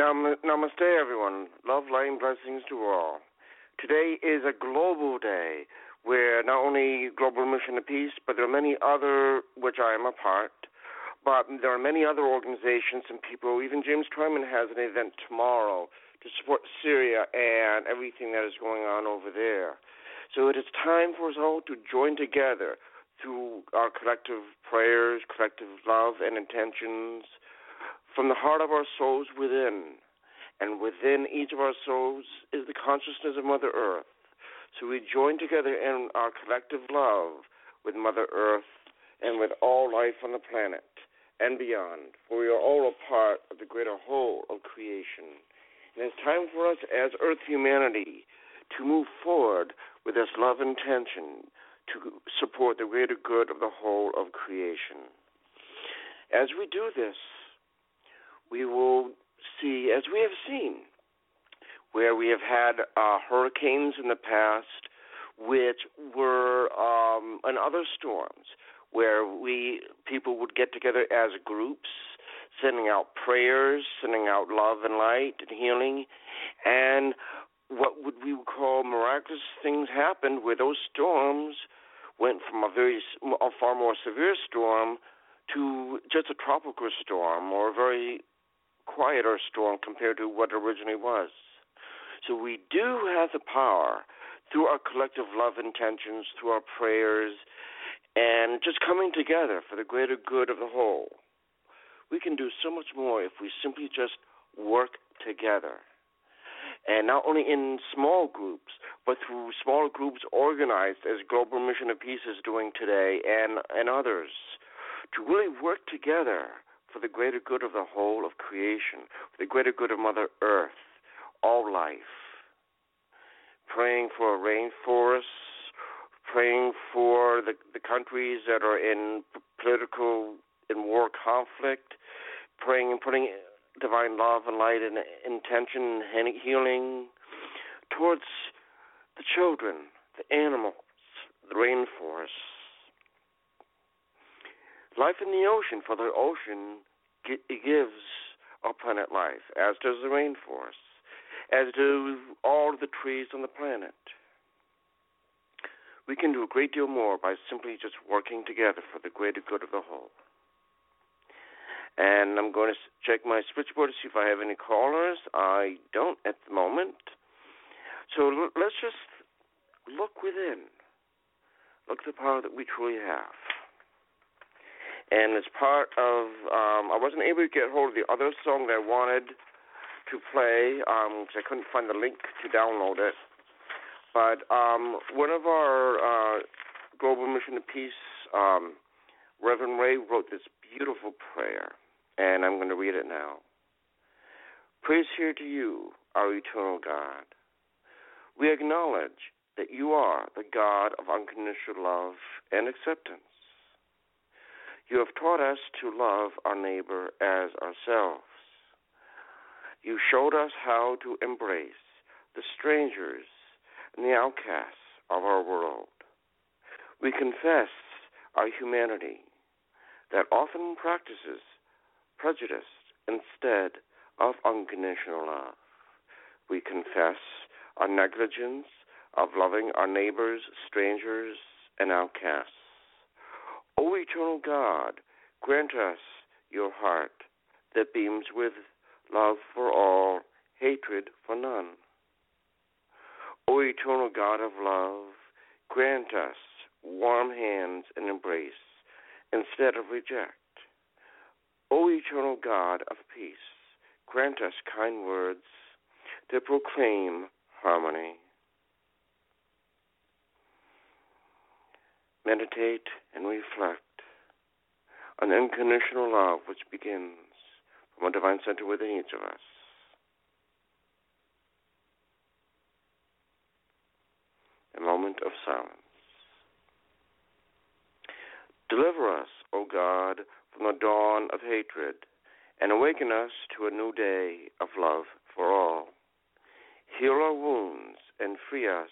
Nam- Namaste, everyone. Love, light, and blessings to all. Today is a global day where not only Global Mission of Peace, but there are many other, which I am a part, but there are many other organizations and people. Even James Twyman has an event tomorrow to support Syria and everything that is going on over there. So it is time for us all to join together through our collective prayers, collective love, and intentions from the heart of our souls within. And within each of our souls is the consciousness of Mother Earth. So we join together in our collective love with Mother Earth and with all life on the planet and beyond, for we are all a part of the greater whole of creation. And it's time for us as Earth humanity to move forward with this love intention to support the greater good of the whole of creation. As we do this, we will see, as we have seen, where we have had uh, hurricanes in the past, which were um, and other storms, where we people would get together as groups, sending out prayers, sending out love and light and healing, and what would we call miraculous things happened where those storms went from a very a far more severe storm to just a tropical storm or a very quiet or strong compared to what originally was. So we do have the power through our collective love intentions, through our prayers, and just coming together for the greater good of the whole. We can do so much more if we simply just work together. And not only in small groups, but through small groups organized as Global Mission of Peace is doing today and, and others, to really work together for the greater good of the whole of creation, for the greater good of Mother Earth, all life. Praying for rainforests, praying for the, the countries that are in political and war conflict, praying and putting divine love and light and intention and healing towards the children, the animals, the rainforests. Life in the ocean, for the ocean gives our planet life, as does the rainforest, as do all the trees on the planet. We can do a great deal more by simply just working together for the greater good of the whole. And I'm going to check my switchboard to see if I have any callers. I don't at the moment. So let's just look within. Look at the power that we truly have. And as part of, um, I wasn't able to get hold of the other song that I wanted to play because um, I couldn't find the link to download it. But um, one of our uh, Global Mission of Peace, um, Reverend Ray, wrote this beautiful prayer, and I'm going to read it now. Praise here to you, our eternal God. We acknowledge that you are the God of unconditional love and acceptance. You have taught us to love our neighbor as ourselves. You showed us how to embrace the strangers and the outcasts of our world. We confess our humanity that often practices prejudice instead of unconditional love. We confess our negligence of loving our neighbors, strangers, and outcasts. O eternal God, grant us your heart that beams with love for all, hatred for none. O eternal God of love, grant us warm hands and embrace instead of reject. O eternal God of peace, grant us kind words that proclaim harmony. Meditate, and reflect on unconditional love which begins from a divine center within each of us. A moment of silence. Deliver us, O God, from the dawn of hatred, and awaken us to a new day of love for all. Heal our wounds and free us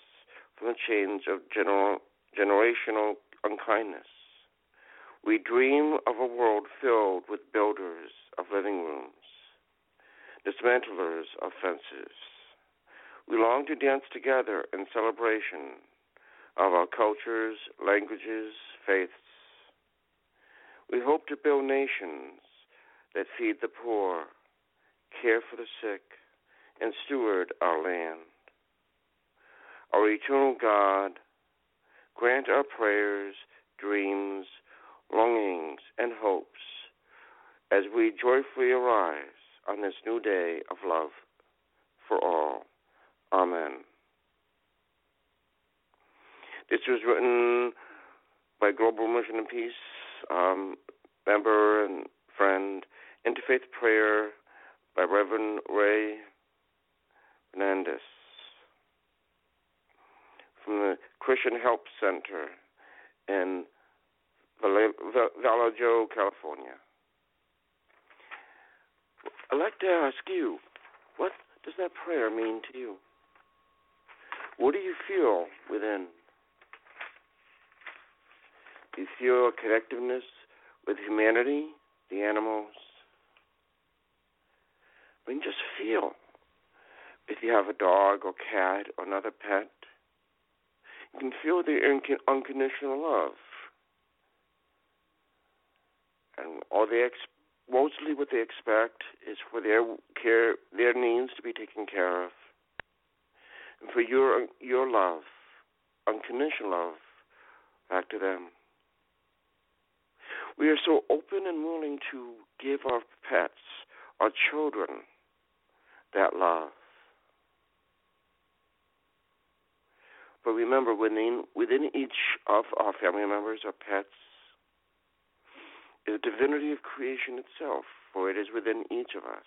from the chains of general generational unkindness. We dream of a world filled with builders of living rooms, dismantlers of fences. We long to dance together in celebration of our cultures, languages, faiths. We hope to build nations that feed the poor, care for the sick, and steward our land. Our eternal God, Grant our prayers, dreams, longings, and hopes as we joyfully arise on this new day of love for all. Amen. This was written by Global Mission of Peace um, member and friend, Interfaith Prayer by Reverend Ray Hernandez from the Christian Help Center in Vallejo, California. I'd like to ask you, what does that prayer mean to you? What do you feel within? Do you feel a connectiveness with humanity, the animals? I mean, just feel. If you have a dog or cat or another pet, you can feel the unconditional love and all the ex- mostly what they expect is for their care, their needs to be taken care of, and for your your love, unconditional love, back to them. We are so open and willing to give our pets, our children, that love. But remember, within within each of our family members or pets is the divinity of creation itself, for it is within each of us.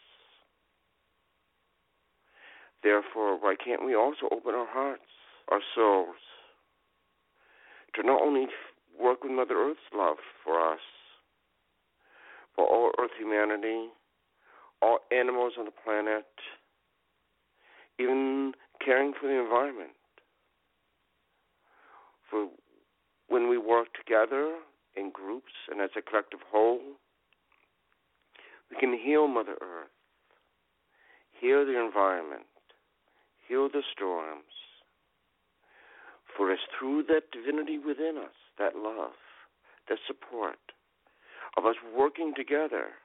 Therefore, why can't we also open our hearts, our souls, to not only work with Mother Earth's love for us, for all Earth humanity, all animals on the planet, even caring for the environment. For when we work together in groups and as a collective whole, we can heal Mother Earth, heal the environment, heal the storms. For it's through that divinity within us, that love, that support, of us working together,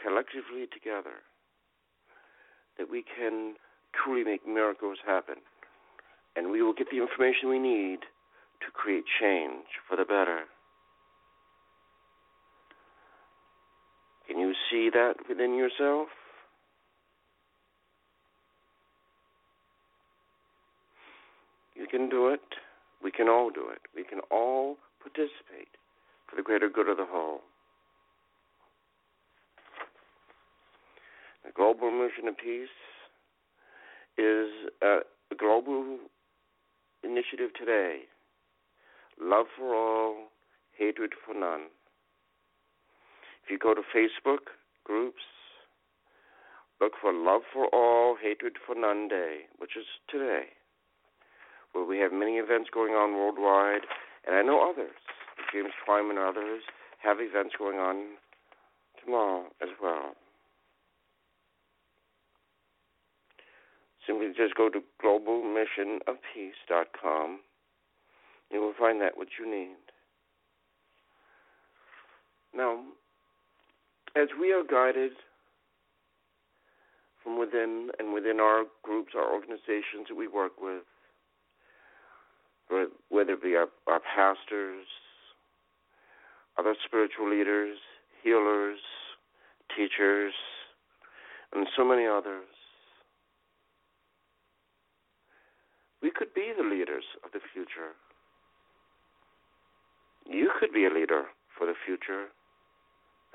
collectively together, that we can truly make miracles happen. And we will get the information we need to create change for the better. Can you see that within yourself? You can do it. We can all do it. We can all participate for the greater good of the whole. The global mission of peace is uh, a global initiative today. Love for all, hatred for none. If you go to Facebook groups, look for Love for All, Hatred for None Day, which is today, where we have many events going on worldwide, and I know others, James Twyman and others, have events going on tomorrow as well. Simply just go to globalmissionofpeace.com. You will find that what you need. Now, as we are guided from within and within our groups, our organizations that we work with, whether it be our, our pastors, other spiritual leaders, healers, teachers, and so many others, we could be the leaders of the future. You could be a leader for the future,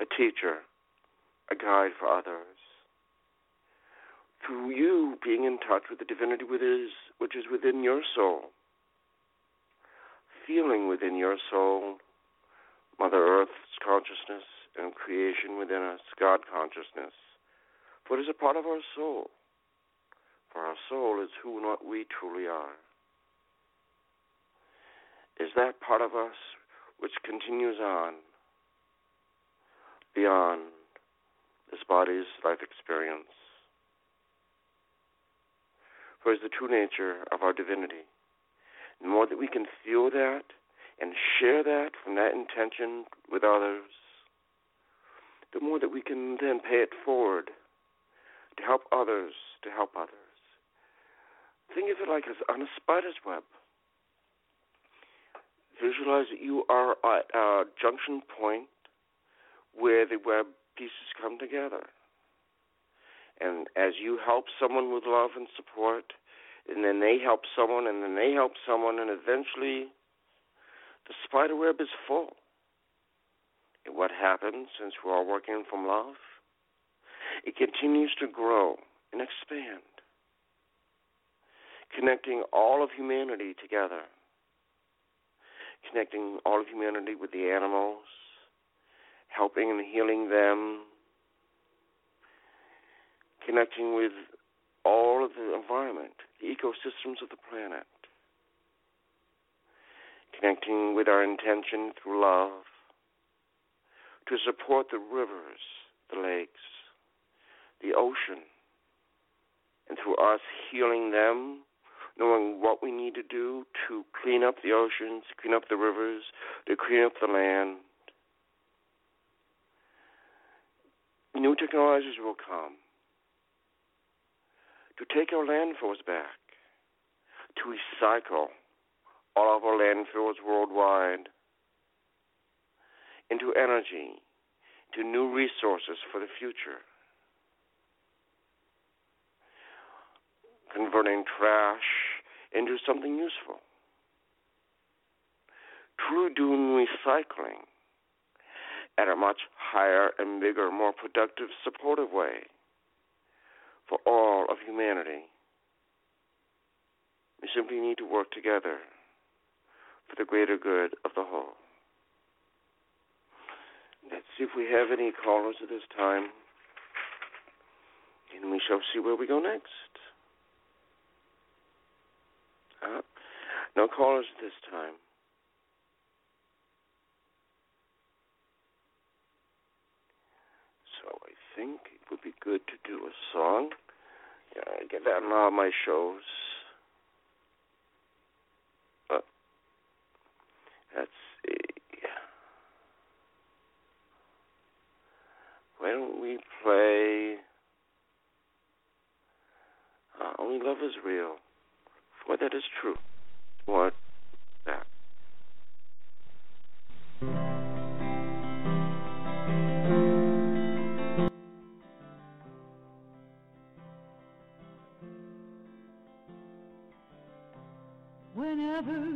a teacher, a guide for others. Through you being in touch with the divinity which is within your soul, feeling within your soul Mother Earth's consciousness and creation within us, God consciousness, for it is a part of our soul. For our soul is who and what we truly are. Is that part of us which continues on beyond this body's life experience. For it's the true nature of our divinity. The more that we can feel that and share that from that intention with others, the more that we can then pay it forward to help others, to help others. Think of it like as on a spider's web. Visualize that you are at a junction point where the web pieces come together. And as you help someone with love and support, and then they help someone, and then they help someone, and eventually the spider web is full. And what happens since we're all working from love? It continues to grow and expand, connecting all of humanity together connecting all of humanity with the animals, helping and healing them, connecting with all of the environment, the ecosystems of the planet, connecting with our intention through love to support the rivers, the lakes, the ocean, and through us healing them knowing what we need to do to clean up the oceans, clean up the rivers, to clean up the land. new technologies will come to take our landfills back, to recycle all of our landfills worldwide into energy, to new resources for the future. Converting trash into something useful. True doing recycling at a much higher and bigger, more productive, supportive way for all of humanity. We simply need to work together for the greater good of the whole. Let's see if we have any callers at this time, and we shall see where we go next. No callers this time. So I think it would be good to do a song. Yeah, I get that in all my shows. Uh, let's see. Why don't we play uh, Only Love is Real? For that is true. What that? Whenever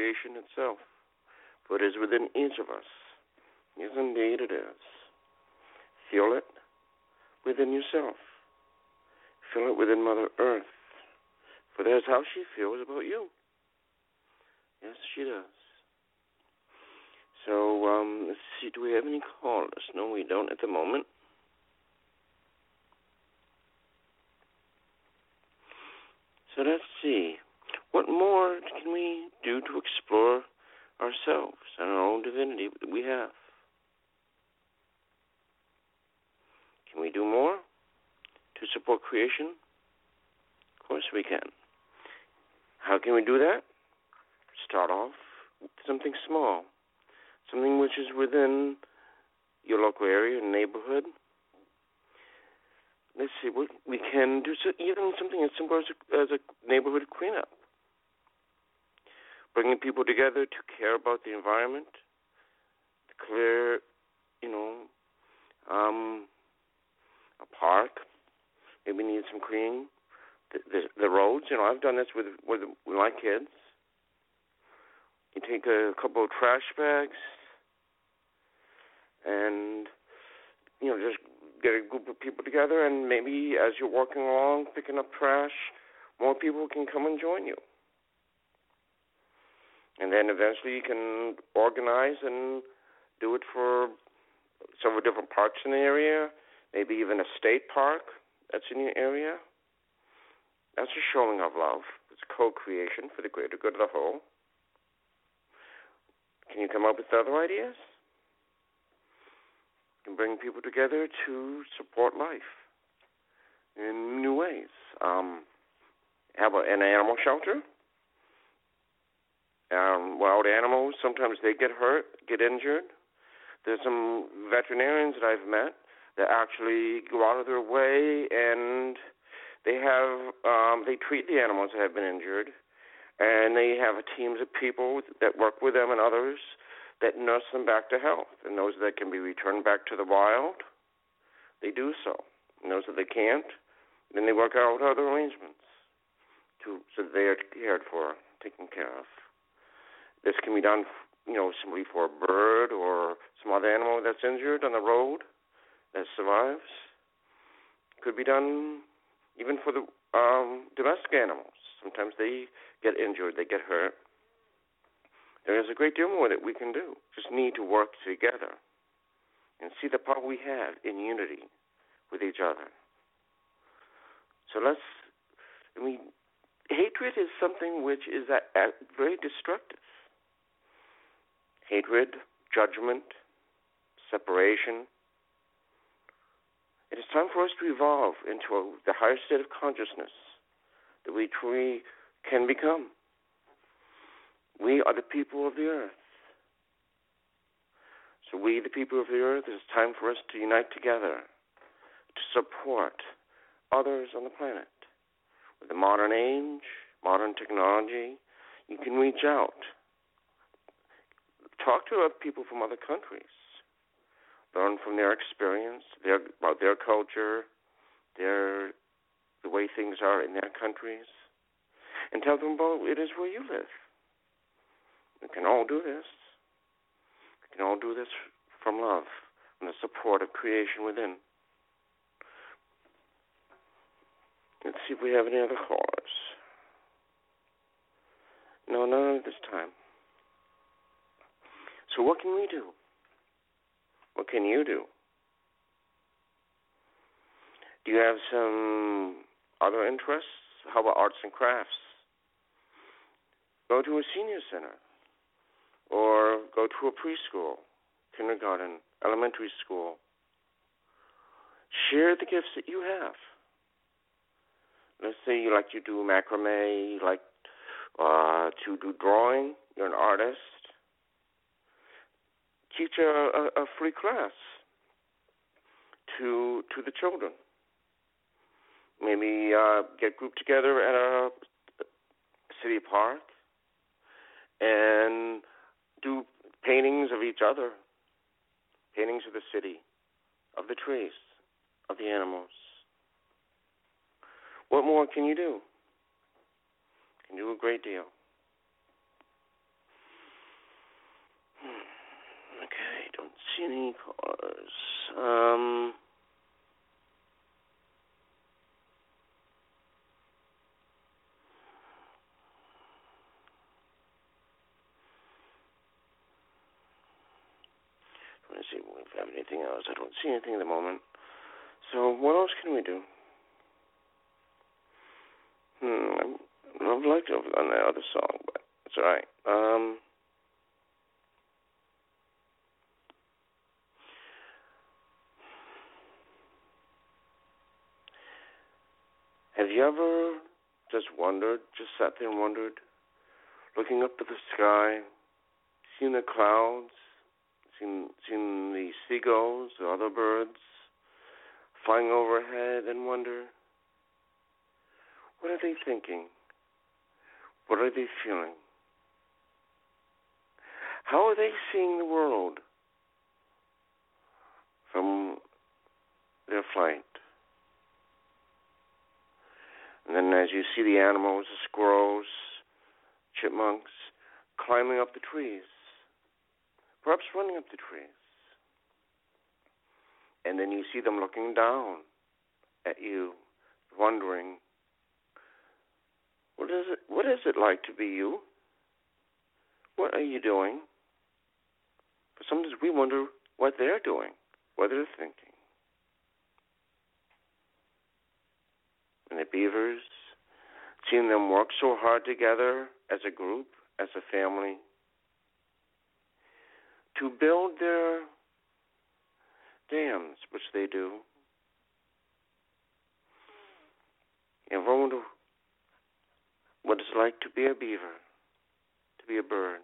creation itself, for it is within each of us. Yes, indeed it is. Feel it within yourself. Feel it within Mother Earth, for that's how she feels about you. Yes, she does. So, um, let's see, do we have any callers? No, we don't at the moment. So let's see. What more can we do to explore ourselves and our own divinity that we have? Can we do more to support creation? Of course we can. How can we do that? Start off with something small, something which is within your local area, neighborhood. Let's see what we can do. So even something as simple as a, as a neighborhood cleanup, bringing people together to care about the environment, to clear, you know, um, a park. Maybe need some cleaning. The, the, the roads. You know, I've done this with with, with my kids. You take a couple of trash and you know, just get a group of people together, and maybe as you're walking along picking up trash, more people can come and join you. And then eventually you can organize and do it for several different parks in the area, maybe even a state park that's in your area. That's a showing of love. It's co-creation for the greater good of the whole. Can you come up with other ideas? You can bring people together to support life in new ways. Um, how about an animal shelter? Um, wild animals, sometimes they get hurt, get injured. There's some veterinarians that I've met that actually go out of their way and they have um, they treat the animals that have been injured, and they have teams of people that work with them and others that nurse them back to health. And those that can be returned back to the wild, they do so. And those that they can't, then they work out other arrangements to so they are cared for, taken care of. This can be done, you know, simply for a bird or some other animal that's injured on the road that survives. Could be done even for the um, domestic animals. Sometimes they get injured, they get hurt. There is a great deal more that we can do. Just need to work together and see the power we have in unity with each other. So let's. I mean, hatred is something which is a, a very destructive. Hatred, judgment, separation, it is time for us to evolve into a, the higher state of consciousness that we truly can become. We are the people of the earth. So, we, the people of the earth, it is time for us to unite together to support others on the planet. With the modern age, modern technology, you can reach out. Talk to people from other countries learn from their experience, their about their culture, their the way things are in their countries, and tell them about it is where you live. We can all do this. We can all do this from love and the support of creation within. Let's see if we have any other callers. No, none at this time. So what can we do? What can you do? Do you have some other interests? How about arts and crafts? Go to a senior center or go to a preschool, kindergarten, elementary school. Share the gifts that you have. Let's say you like to do macrame, you like uh, to do drawing, you're an artist teach a, a, a free class to to the children. Maybe uh, get grouped together at a city park and do paintings of each other, paintings of the city, of the trees, of the animals. What more can you do? You can do a great deal. Okay, don't see any cars. Um, Let's see if we have anything else. I don't see anything at the moment. So what else can we do? Hmm, I would like to have done that other song, but it's all right. Um, have you ever just wondered, just sat there and wondered, looking up at the sky, seeing the clouds, seeing seeing the seagulls, the other birds flying overhead, and wonder, what are they thinking? What are they feeling? How are they seeing the world from their flight? And then as you see the animals, the squirrels, chipmunks, climbing up the trees, perhaps running up the trees. And then you see them looking down at you, wondering, what is it what is it like to be you? What are you doing? But sometimes we wonder what they're doing, what they're thinking. and the beavers, seeing them work so hard together as a group, as a family, to build their dams, which they do. And wonder what it's like to be a beaver, to be a bird.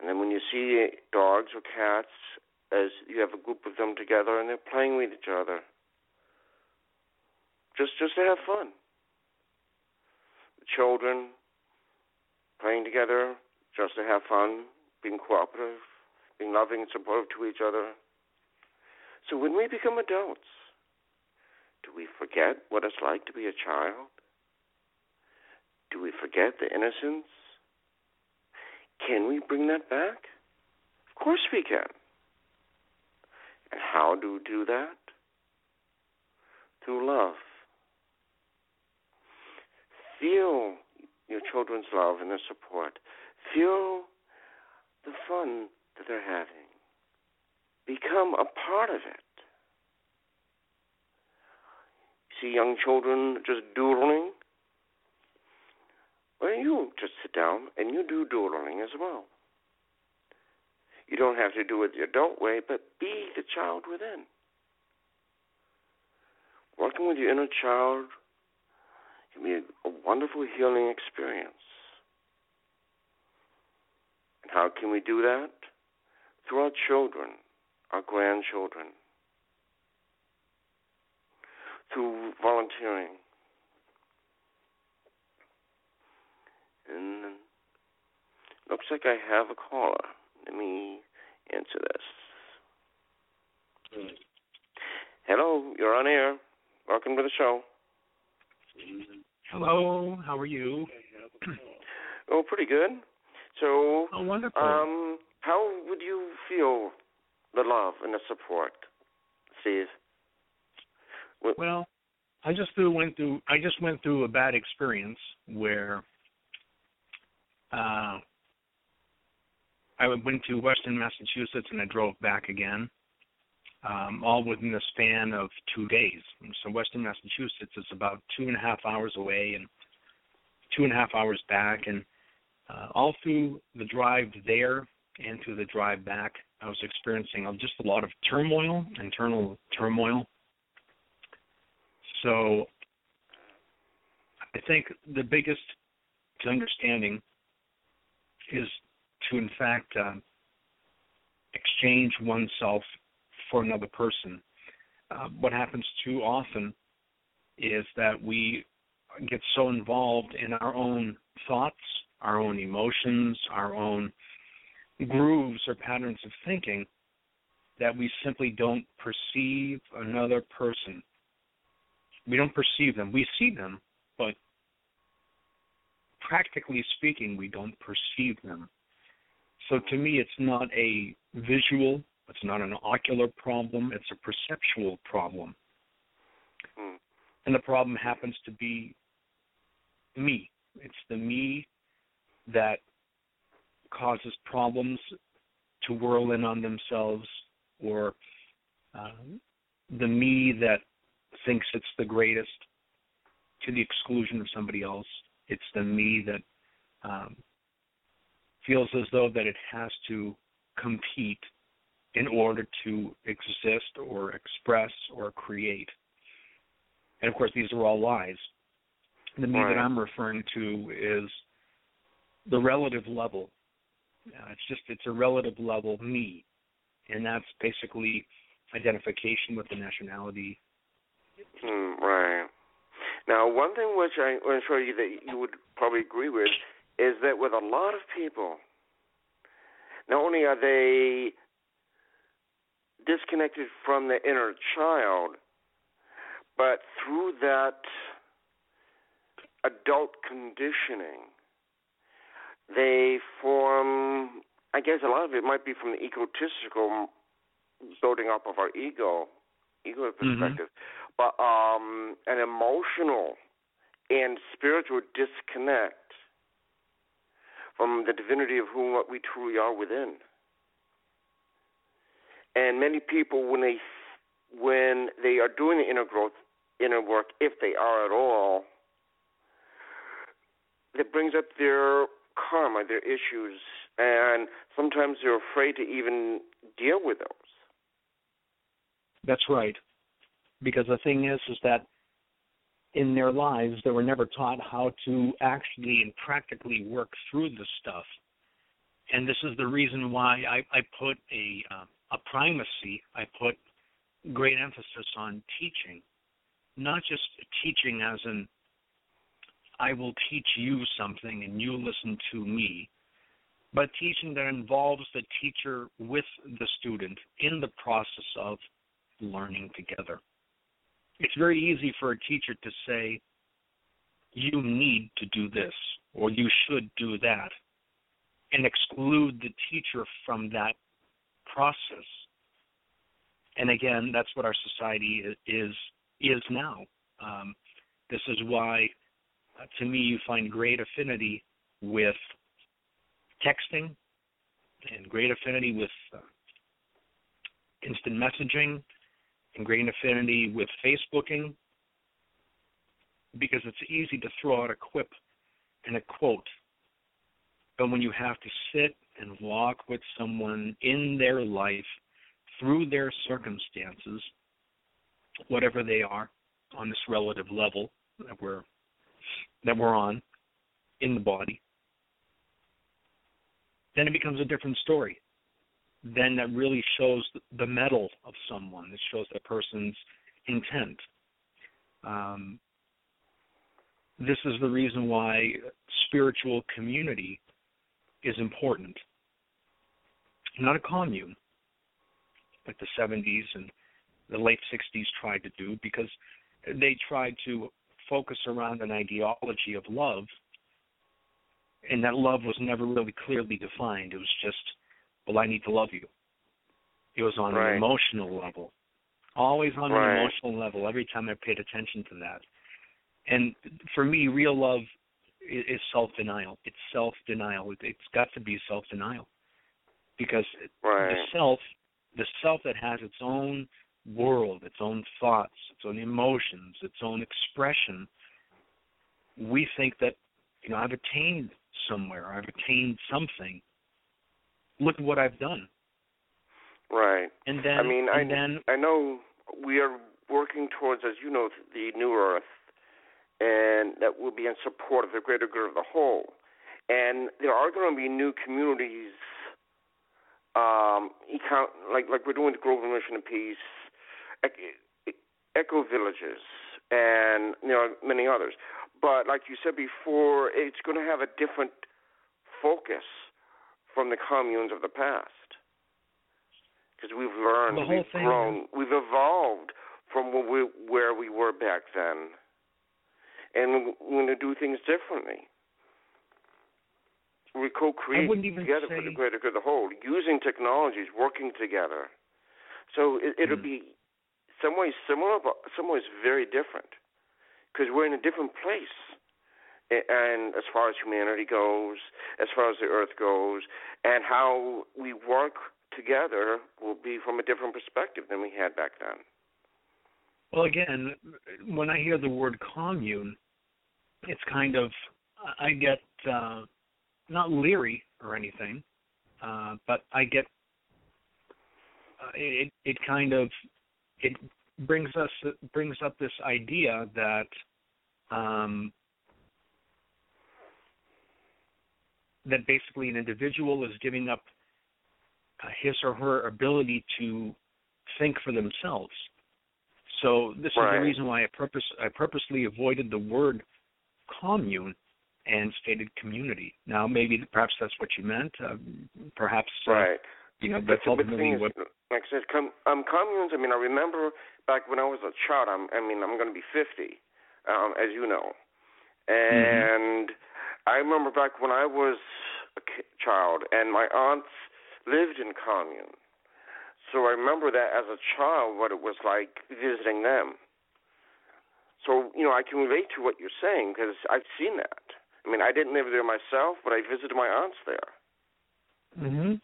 And then when you see dogs or cats as you have a group of them together and they're playing with each other. Just just to have fun. The children playing together just to have fun, being cooperative, being loving and supportive to each other. So when we become adults, do we forget what it's like to be a child? Do we forget the innocence? Can we bring that back? Of course we can. And how do we do that? Through love. Feel your children's love and their support. Feel the fun that they're having. Become a part of it. See young children just doodling? Well, you just sit down and you do doodling as well. You don't have to do it the adult way, but be the child within. Working with your inner child can be a, a wonderful healing experience. And how can we do that? Through our children, our grandchildren, through volunteering. And looks like I have a caller. Let me answer this. Mm. Hello, you're on air. Welcome to the show. Hello, how are you? oh, pretty good. So, oh, wonderful. Um, how would you feel the love and the support, Steve? Well, I just through, went through. I just went through a bad experience where uh, I went to Western Massachusetts and I drove back again, um, all within the span of two days. So Western Massachusetts is about two and a half hours away and two and a half hours back, and uh, all through the drive there and through the drive back, I was experiencing just a lot of turmoil, internal turmoil. So I think the biggest understanding is to in fact um, exchange oneself for another person. Uh, what happens too often is that we get so involved in our own thoughts, our own emotions, our own grooves or patterns of thinking that we simply don't perceive another person. We don't perceive them. We see them, but practically speaking, we don't perceive them. So to me, it's not a visual, it's not an ocular problem, it's a perceptual problem. Mm. And the problem happens to be me. It's the me that causes problems to whirl in on themselves, or um, the me that thinks it's the greatest to the exclusion of somebody else. It's the me that um, feels as though that it has to compete in order to exist or express or create. And of course, these are all lies. The me that I'm referring to is the relative level. Uh, it's just it's a relative level me, and that's basically identification with the nationality. Mm, right. Now, one thing which I, I'm sure you that you would probably agree with is that with a lot of people, not only are they disconnected from the inner child, but through that adult conditioning, they form, I guess a lot of it might be from the egotistical building up of our ego, ego Mm-hmm. perspective, mm-hmm. but um, an emotional and spiritual disconnect from the divinity of whom what we truly are within. And many people, when they when they are doing the inner growth, inner work, if they are at all, it brings up their karma, their issues, and sometimes they're afraid to even deal with those. That's right. Because the thing is, is that in their lives, they were never taught how to actually and practically work through the stuff. And this is the reason why I, I put a uh, a primacy. I put great emphasis on teaching, not just teaching as in I will teach you something and you listen to me, but teaching that involves the teacher with the student in the process of learning together. It's very easy for a teacher to say, you need to do this, or you should do that, and exclude the teacher from that process. And again, that's what our society is is now. Um, this is why, uh, to me, you find great affinity with texting and great affinity with uh, instant messaging and great affinity with Facebooking because it's easy to throw out a quip and a quote. But when you have to sit and walk with someone in their life through their circumstances, whatever they are, on this relative level that we're that we're on in the body, then it becomes a different story. Then that really shows the mettle of someone. It shows that person's intent. Um, this is the reason why spiritual community is important. Not a commune, like the 70s and the late 60s tried to do, because they tried to focus around an ideology of love, and that love was never really clearly defined. It was just, well, I need to love you. It was on right. an emotional level, always on right. an emotional level. Every time I paid attention to that, and for me, real love is self-denial. It's self-denial. It's got to be self-denial because right. the self, the self that has its own world, its own thoughts, its own emotions, its own expression, we think that you know I've attained somewhere, I've attained something. Look at what I've done. Right. And then I mean, and I then I know we are working towards, as you know, the new Earth, and that will be in support of the greater good of the whole. And there are going to be new communities, um, econ- like like we're doing the Global Mission of Peace, eco villages, and you know many others. But like you said before, it's going to have a different focus from the communes of the past because we've learned, we've thing, grown, we've evolved from where we, where we were back then, and we're going to do things differently. We co-create together say... for the greater good of the whole, using technologies, working together. So it, it'll mm. be some ways similar, but some ways very different, because we're in a different place and as far as humanity goes, as far as the earth goes, and how we work together will be from a different perspective than we had back then. Well, again, when I hear the word commune, it's kind of I get uh, not leery or anything, uh, but I get uh, it. It kind of it brings us brings up this idea that um, that basically an individual is giving up uh, his or her ability to think for themselves. So this right. is the reason why I purpose I purposely avoided the word commune and stated community. Now maybe perhaps that's what you meant. Uh, perhaps uh, right. You know, that's ultimately what. Like I said, com, um, communes. I mean, I remember back when I was a child. I'm, I mean, I'm going to be 50, um, as you know, Mm-hmm. and mm-hmm. I remember back when I was a child, and my aunts lived in commune. So I remember that as a child, what it was like visiting them. So you know, I can relate to what you're saying because I've seen that. I mean, I didn't live there myself, but I visited my aunts there. Mhm.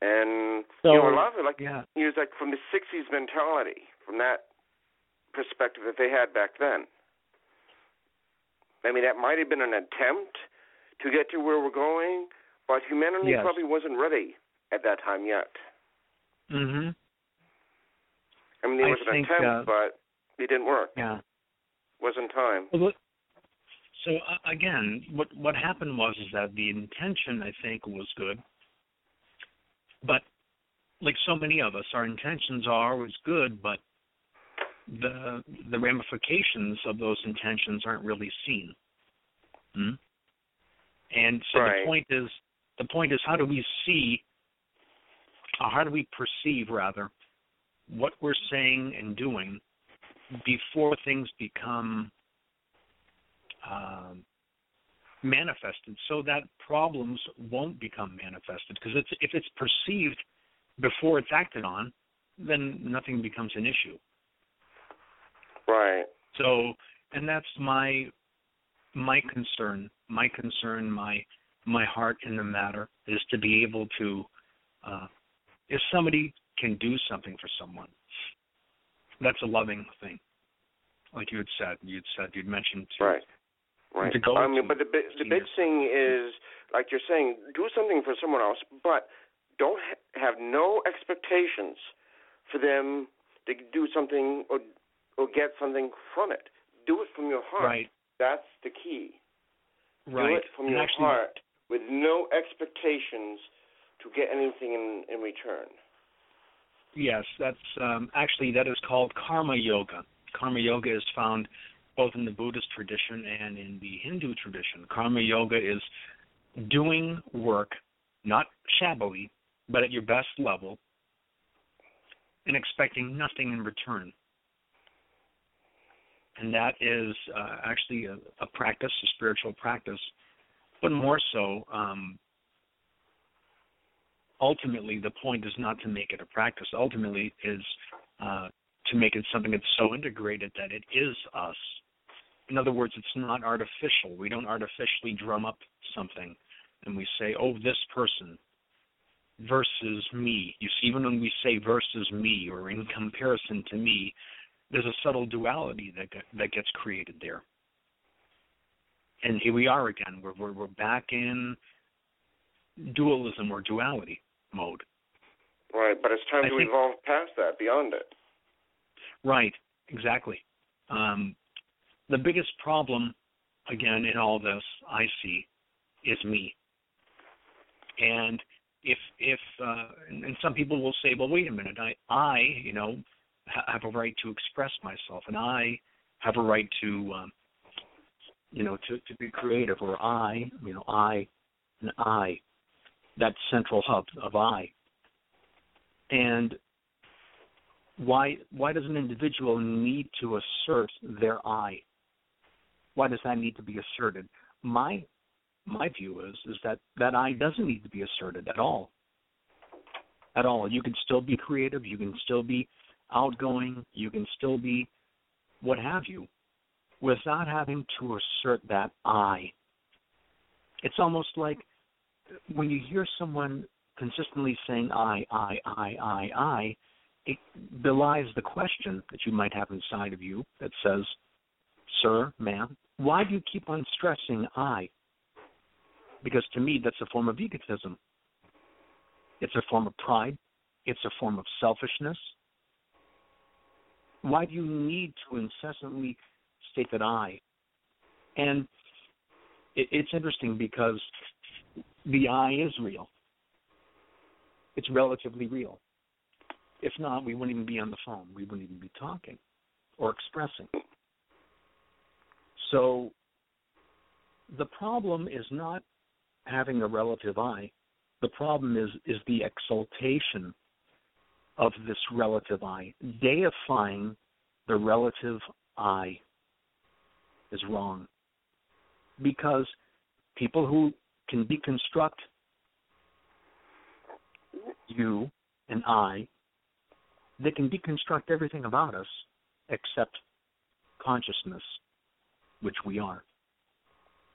And so, you know, a lot of it, like yeah. it was like from the '60s mentality, from that perspective that they had back then. I mean, that might have been an attempt to get to where we're going, but humanity yes. probably wasn't ready at that time yet. Mhm. I mean, there was I an think, attempt, uh, but it didn't work. Yeah. Wasn't time. Well, so uh, again, what what happened was is that the intention I think was good, but like so many of us, our intentions are always good, but the the ramifications of those intentions aren't really seen. Hmm? And so right. the point is the point is how do we see or how do we perceive rather what we're saying and doing before things become um, manifested so that problems won't become manifested because it's if it's perceived before it's acted on then nothing becomes an issue Right. so, and that's my my concern. My concern, my my heart in the matter is to be able to, uh, if somebody can do something for someone, that's a loving thing. Like you had said, you'd said you'd mentioned to, right. Right. I mean, but the big, the big thing is, like you're saying, do something for someone else, but don't ha- have no expectations for them to do something or or get something from it. Do it from your heart. right, That's the key. right, Do it from and your actually, heart with no expectations to get anything in, in return. Yes, that's um, actually that is called karma yoga. Karma yoga is found both in the Buddhist tradition and in the Hindu tradition. Karma yoga is doing work not shabbily, but at your best level, and expecting nothing in return. And that is uh, actually a, a practice, a spiritual practice, but more so, um, ultimately, the point is not to make it a practice. Ultimately, is uh, to make it something that's so integrated that it is us. In other words, it's not artificial. We don't artificially drum up something and we say, oh, this person versus me. You see, even when we say versus me or in comparison to me, there's a subtle duality that that gets created there. And here we are again. We're, we're we're back in dualism or duality mode. Right, but it's time I to think- evolve past that, beyond it. Right, exactly. Um, the biggest problem, again, in all this I see, is me. And if if uh, and, some people will say, well, wait a minute, I I you know ha- have a right to express myself, and I have a right to um, you know to to be creative, or I you know I and I that central hub of I. And why why does an individual need to assert their I? Why does that need to be asserted? My my view is is that that I doesn't need to be asserted at all. At all. You can still be creative, you can still be outgoing, you can still be what have you without having to assert that I. It's almost like when you hear someone consistently saying I, I, I, I, I, it belies the question that you might have inside of you that says, Sir, ma'am, why do you keep on stressing I? Because to me, that's a form of egotism. It's a form of pride. It's a form of selfishness. Why do you need to incessantly state that I? And it's interesting because the I is real. It's relatively real. If not, we wouldn't even be on the phone. We wouldn't even be talking or expressing. So the problem is not having a relative I. The problem is is the exaltation of this relative I. Deifying the relative I is wrong. Because people who can deconstruct you and I, they can deconstruct everything about us except consciousness, which we are.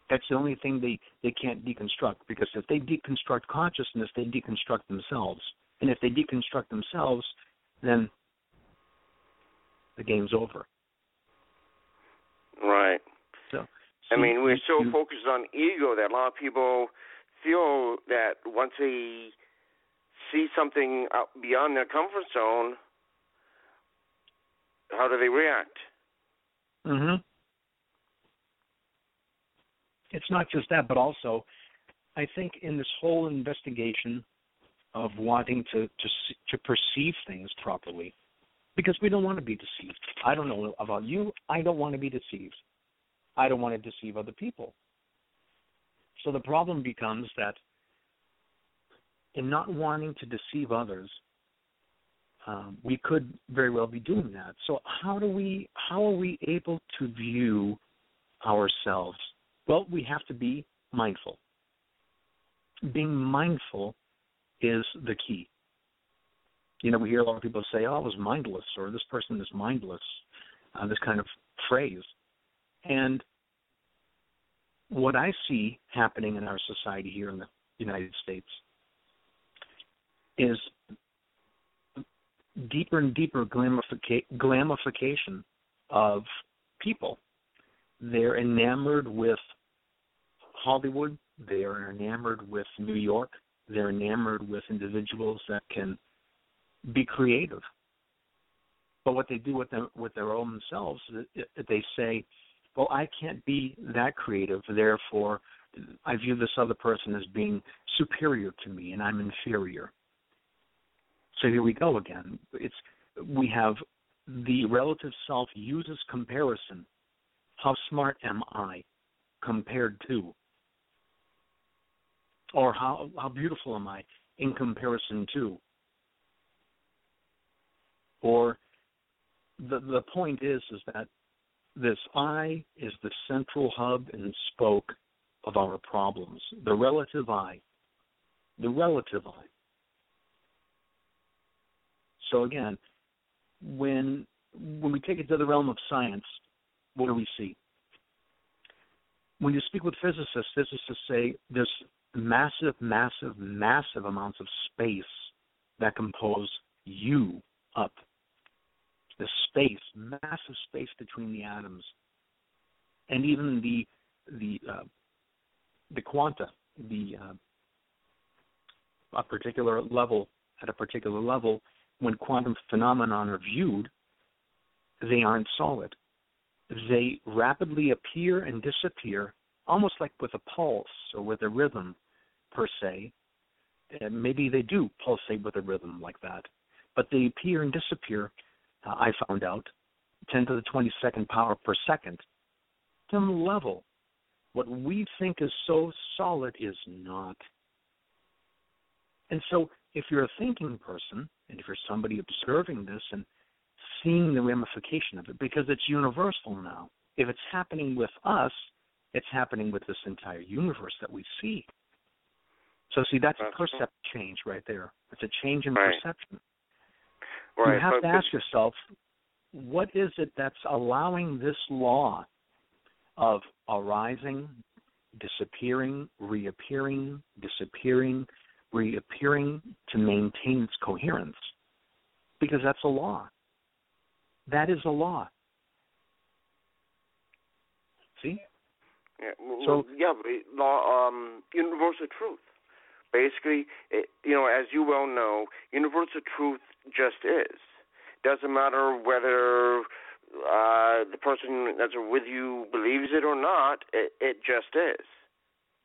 That's the only thing they, they can't deconstruct because if they deconstruct consciousness, they deconstruct themselves. And if they deconstruct themselves, then the game's over. Right. So, I mean, we're so focused on ego that a lot of people feel that once they see something out beyond their comfort zone, how do they react? Mhm. It's not just that, but also, I think in this whole investigation of wanting to to to perceive things properly, because we don't want to be deceived. I don't know about you. I don't want to be deceived. I don't want to deceive other people. So the problem becomes that in not wanting to deceive others, um, we could very well be doing that. So how do we how are we able to view ourselves? Well, we have to be mindful. Being mindful is the key. You know, we hear a lot of people say, "Oh, I was mindless," or "This person is mindless," uh, this kind of phrase, and what I see happening in our society here in the United States is deeper and deeper glamification of people. They're enamored with Hollywood. They are enamored with New York. They're enamored with individuals that can be creative. But what they do with them with their own selves, they say, "Well, I can't be that creative. Therefore, I view this other person as being superior to me, and I'm inferior." So here we go again. It's we have the relative self uses comparison. How smart am I compared to? Or how how beautiful am I in comparison to? Or the the point is is that this I is the central hub and spoke of our problems. The relative I. The relative I. So again, when when we take it to the realm of science, what do we see? When you speak with physicists, physicists say there's massive, massive, massive amounts of space that compose you up. The space, massive space between the atoms, and even the the uh, the quanta, the uh, a particular level at a particular level when quantum phenomena are viewed, they aren't solid. They rapidly appear and disappear, almost like with a pulse or with a rhythm, per se. And maybe they do pulsate with a rhythm like that, but they appear and disappear. Uh, I found out 10 to the 22nd power per second. Some level. What we think is so solid is not. And so, if you're a thinking person, and if you're somebody observing this and seeing the ramification of it, because it's universal now. If it's happening with us, it's happening with this entire universe that we see. So, see, that's, a perception change right there. It's a change in right. perception. Right. You have to ask yourself, what is it that's allowing this law of arising, disappearing, reappearing, disappearing, reappearing to maintain its coherence. Because that's a law. That is a law. See? Yeah, well, So- yeah, law, um, universal truth. Basically, it, you know, as you well know, universal truth just is. Doesn't matter whether uh, the person that's with you believes it or not. It, it just is.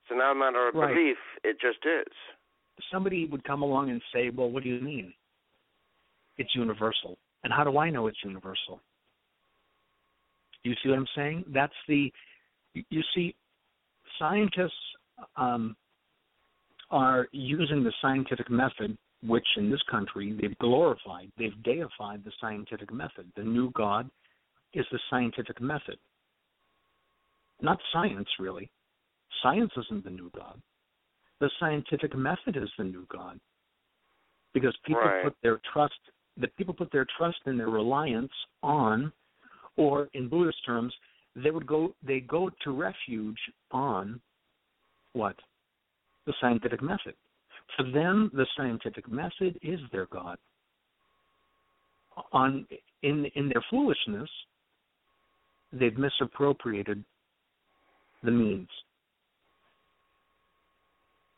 So not a matter of Right. belief. It just is. Somebody would come along and say, Well, what do you mean? It's universal. And how do I know it's universal? You see what I'm saying? That's the you see, scientists um, are using the scientific method, which in this country they've glorified, they've deified the scientific method. The new God is the scientific method, not science, really. Science isn't the new God. The scientific method is the new God, because people Right. put their trust. The people put their trust and their reliance on, or in Buddhist terms, they would go they go to refuge on what the scientific method for them the scientific method is their god. On in in their foolishness they've misappropriated the means.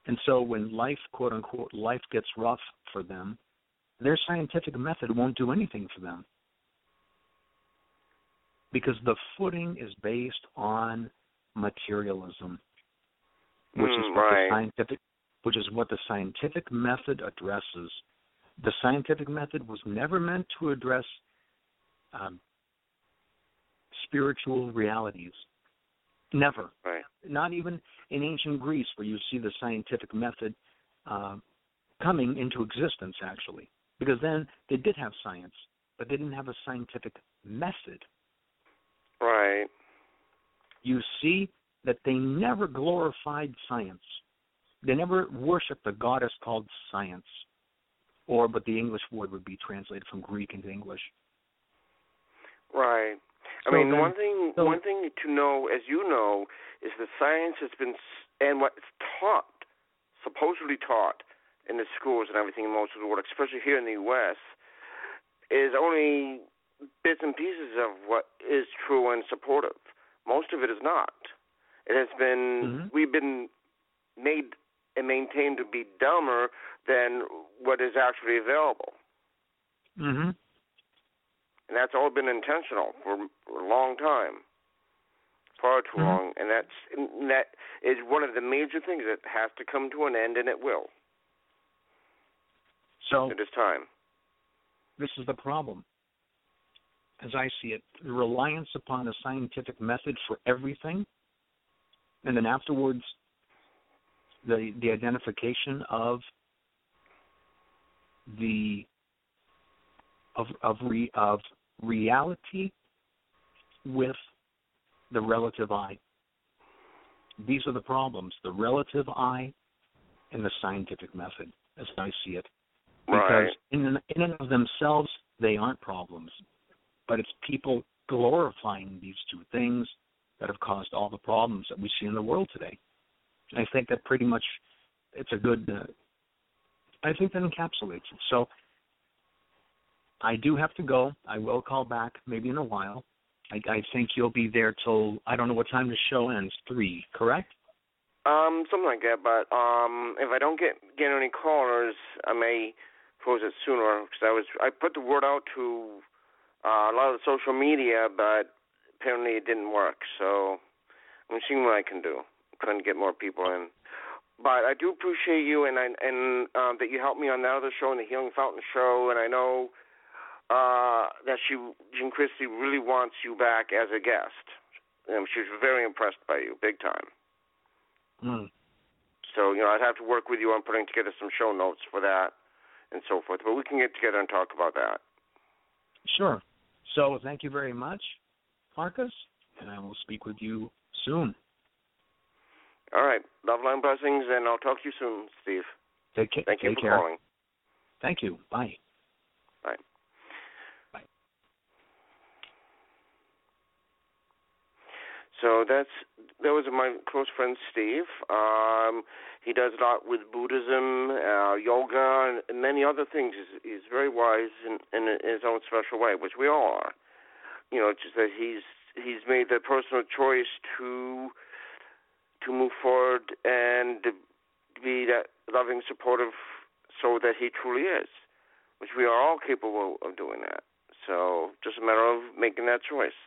And so when life quote unquote life gets rough for them their scientific method won't do anything for them. Because the footing is based on materialism, which is Mm, what right. the scientific, which is what the scientific method addresses. The scientific method was never meant to address um, spiritual realities. Never. Right. Not even in ancient Greece, where you see the scientific method uh, coming into existence, actually, because then they did have science, but they didn't have a scientific method Right. you see that they never glorified science. They never worshiped a goddess called science, or but the English word would be translated from Greek into English. Right. I So mean, then- one thing so- one thing to know, as you know, is that science has been and what's taught, supposedly taught in the schools and everything in most of the world, especially here in the U.S., is only bits and pieces of what is true and supportive. Most of it is not. It has been Mhm. we've been made and maintained to be dumber than what is actually available Mm-hmm. and that's all been intentional for, for a long time, far too Mhm. long, and that's and that is one of the major things that has to come to an end, and it will. So It is time. this is the problem. As I see it, the reliance upon a scientific method for everything, and then afterwards, the the identification of the of of re, of reality with the relative I. These are the problems: the relative I and the scientific method, as I see it because Right. in and, in and of themselves they aren't problems, but it's people glorifying these two things that have caused all the problems that we see in the world today. I think that pretty much it's a good. Uh, I think that encapsulates it. So I do have to go. I will call back maybe in a while. I, I think you'll be there till I don't know what time the show ends. Three, correct? Um, something like that. But um, if I don't get get any callers, I may close it sooner because I was I put the word out to uh, a lot of the social media, but apparently it didn't work. So I'm seeing what I can do. Trying to get more people in. But I do appreciate you, and I, and um, that you helped me on that other show, and the Healing Fountain show, and I know uh, that she, Jean Christie, really wants you back as a guest. Um, she was very impressed by you, big time. Mm. So, you know, I'd have to work with you on putting together some show notes for that and so forth. But we can get together and talk about that. Sure. So thank you very much, Marcus, and I will speak with you soon. All right. Love, line blessings, and I'll talk to you soon, Steve. Take, ca- Thank you take for care. calling. Thank you. Bye. Bye. Bye. So that's that was my close friend Steve. Um, he does a lot with Buddhism, uh, yoga, and, and many other things. He's, he's very wise in, in his own special way, which we all are. You know, just that he's he's made the personal choice to to move forward and be that loving, supportive soul that he truly is, which we are all capable of doing that. So, just a matter of making that choice.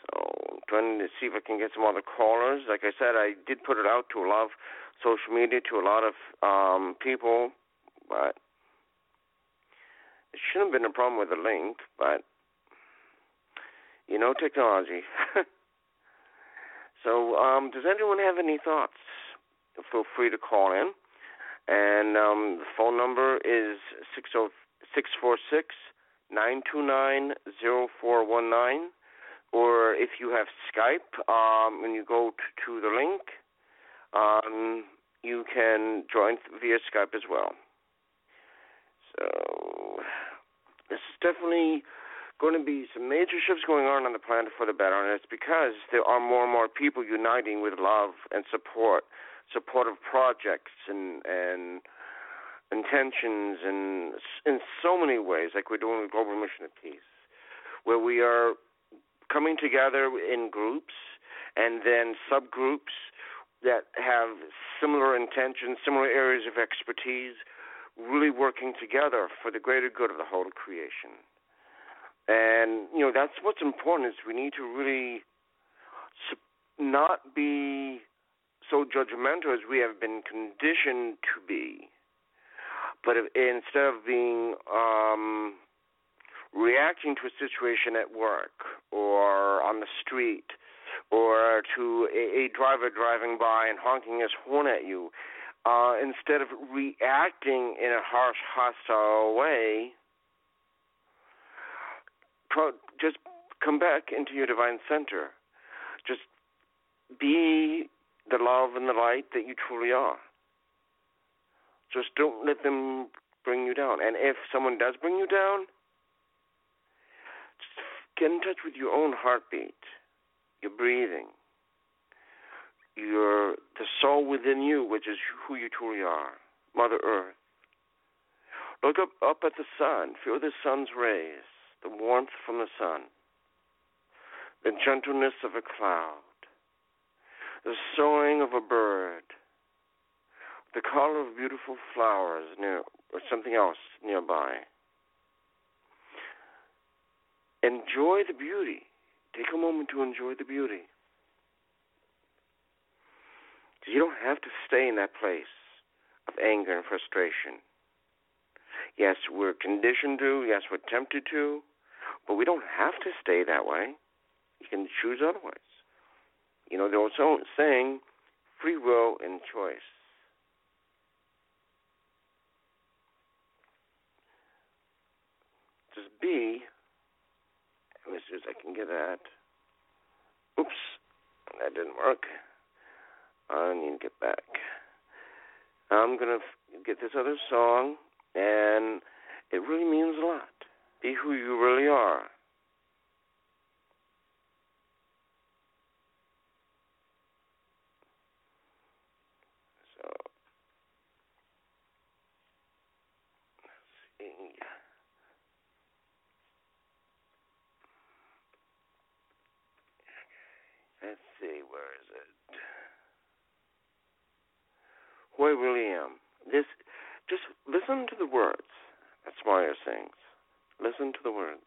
So trying to see if I can get some other callers. Like I said, I did put it out to a lot of social media to a lot of um, people, but it shouldn't have been a problem with the link. But you know, technology. so, um, does anyone have any thoughts? Feel free to call in. And um, the phone number is six zero oh, six four six nine two nine zero four one nine or if you have Skype, um, when you go t- to the link, um, you can join via Skype as well. So this is definitely going to be some major shifts going on on the planet for the better, and it's because there are more and more people uniting with love and support, supportive projects and and intentions, and in so many ways, like we're doing with Global Mission of Peace, where we are coming together in groups and then subgroups that have similar intentions, similar areas of expertise, really working together for the greater good of the whole creation. And you know that's what's important is we need to really not be so judgmental as we have been conditioned to be, but if, instead of being um, reacting to a situation at work or on the street or to a, a driver driving by and honking his horn at you, uh, instead of reacting in a harsh, hostile way, pro- just come back into your divine center. Just be the love and the light that you truly are. Just don't let them bring you down. And if someone does bring you down, just get in touch with your own heartbeat, your breathing, your the soul within you, which is who you truly are, Mother Earth. Look up up at the sun, feel the sun's rays, the warmth from the sun, the gentleness of a cloud, the soaring of a bird, the color of beautiful flowers near or something else nearby. Enjoy the beauty. Take a moment to enjoy the beauty. You don't have to stay in that place of anger and frustration. Yes, we're conditioned to, yes, we're tempted to, but we don't have to stay that way. You can choose otherwise. You know, they're also saying free will and choice. Just be let me see if I can get that. Oops, that didn't work. I need to get back. I'm gonna f- get this other song, and it really means a lot. Be who you really are. So, let's. Let's see, where is it? Who I really am. This, just listen to the words. That's why you're sings. Listen to the words.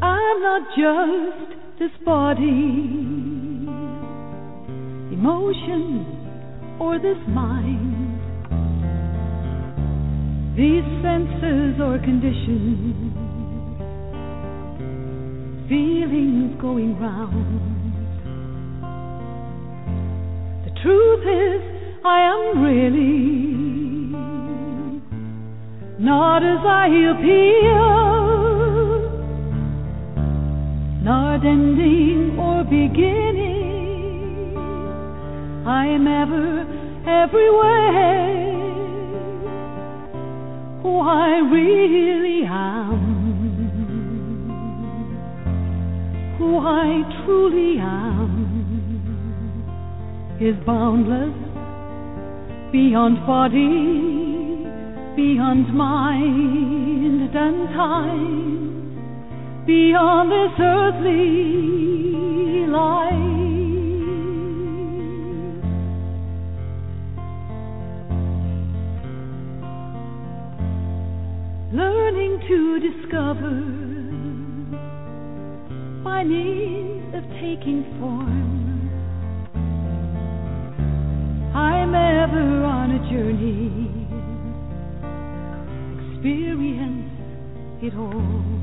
I'm not just this body, emotion, or this mind. These senses or conditions, feelings going round. The truth is, I am really not as I appear, not ending or beginning. I am ever, everywhere. Who I really am, who I truly am, is boundless beyond body, beyond mind and time, beyond this earthly life. learning to discover by means of taking form. I'm ever on a journey, experience it all.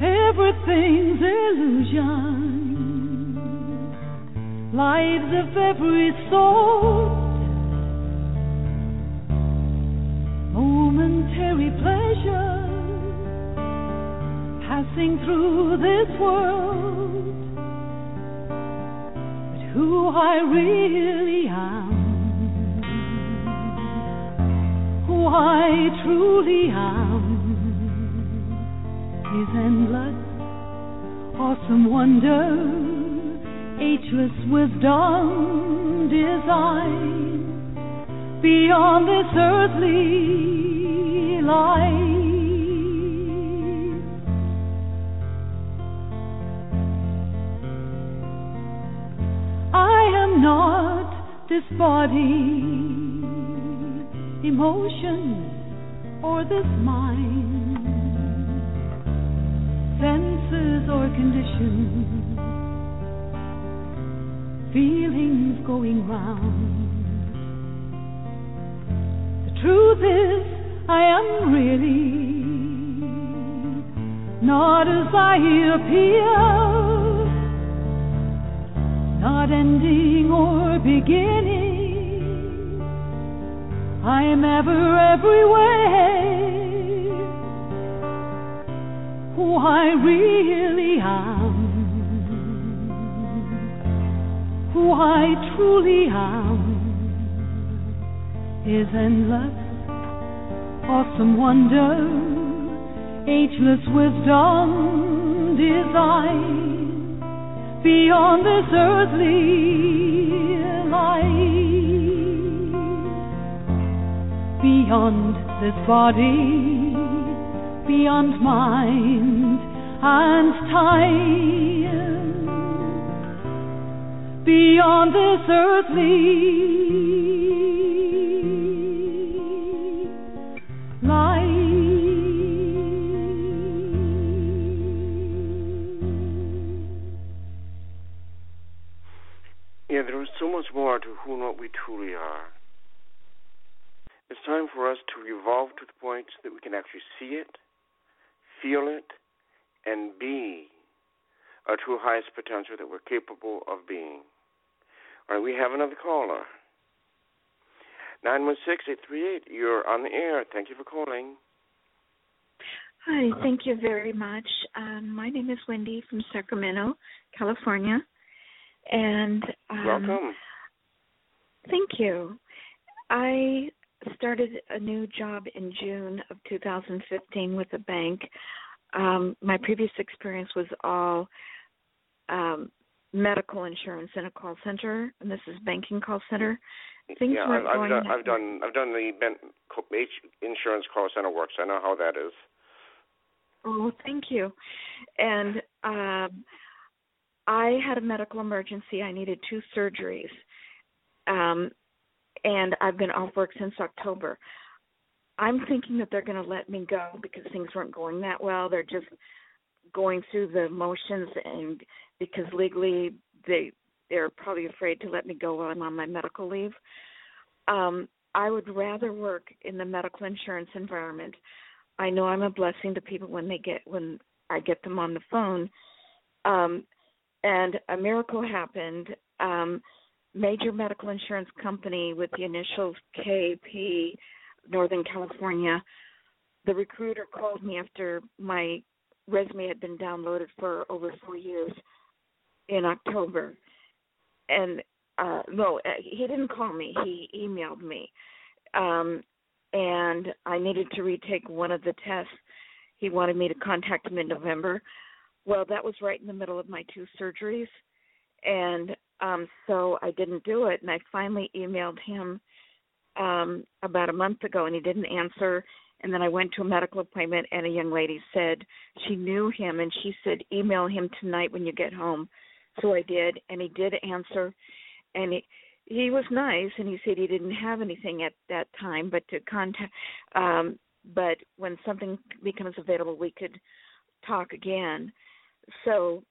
Everything's illusion, lives of every sort momentary pleasure passing through this world. Who I really am, who I truly am, is endless, awesome wonder, ageless wisdom, design. Beyond this earthly life. I am not this body, emotion, or this mind, senses or conditions, feelings going round. The truth is, I am really not as I appear, not ending or beginning. I am ever everywhere. Who I really am, who I truly am. Is endless, awesome wonder, ageless wisdom, design beyond this earthly life, beyond this body, beyond mind and time, beyond this earthly is so much more to who and what we truly are. It's time for us to evolve to the point that we can actually see it, feel it, and be our true highest potential that we're capable of being. All right, we have another caller. 916-838, you're on the air. Thank you for calling. Hi, thank you very much. Um, my name is Wendy from Sacramento, California. And um, welcome. Thank you. I started a new job in June of 2015 with a bank. Um, my previous experience was all um, medical insurance in a call center, and this is banking call center. Things yeah, I've, I've, done, I've done I've done the insurance call center works. I know how that is. Oh, thank you. And um, I had a medical emergency. I needed two surgeries. Um, and I've been off work since October. I'm thinking that they're going to let me go because things weren't going that well. They're just going through the motions and because legally they they're probably afraid to let me go while I'm on my medical leave. Um I would rather work in the medical insurance environment. I know I'm a blessing to people when they get when I get them on the phone. Um and a miracle happened. Um, major medical insurance company with the initials KP, Northern California. The recruiter called me after my resume had been downloaded for over four years in October, and uh, no, uh, he didn't call me. He emailed me, um, and I needed to retake one of the tests. He wanted me to contact him in November. Well, that was right in the middle of my two surgeries, and um, so I didn't do it. And I finally emailed him um, about a month ago, and he didn't answer. And then I went to a medical appointment, and a young lady said she knew him, and she said, email him tonight when you get home. So I did, and he did answer, and he he was nice, and he said he didn't have anything at that time, but to contact. Um, but when something becomes available, we could talk again. So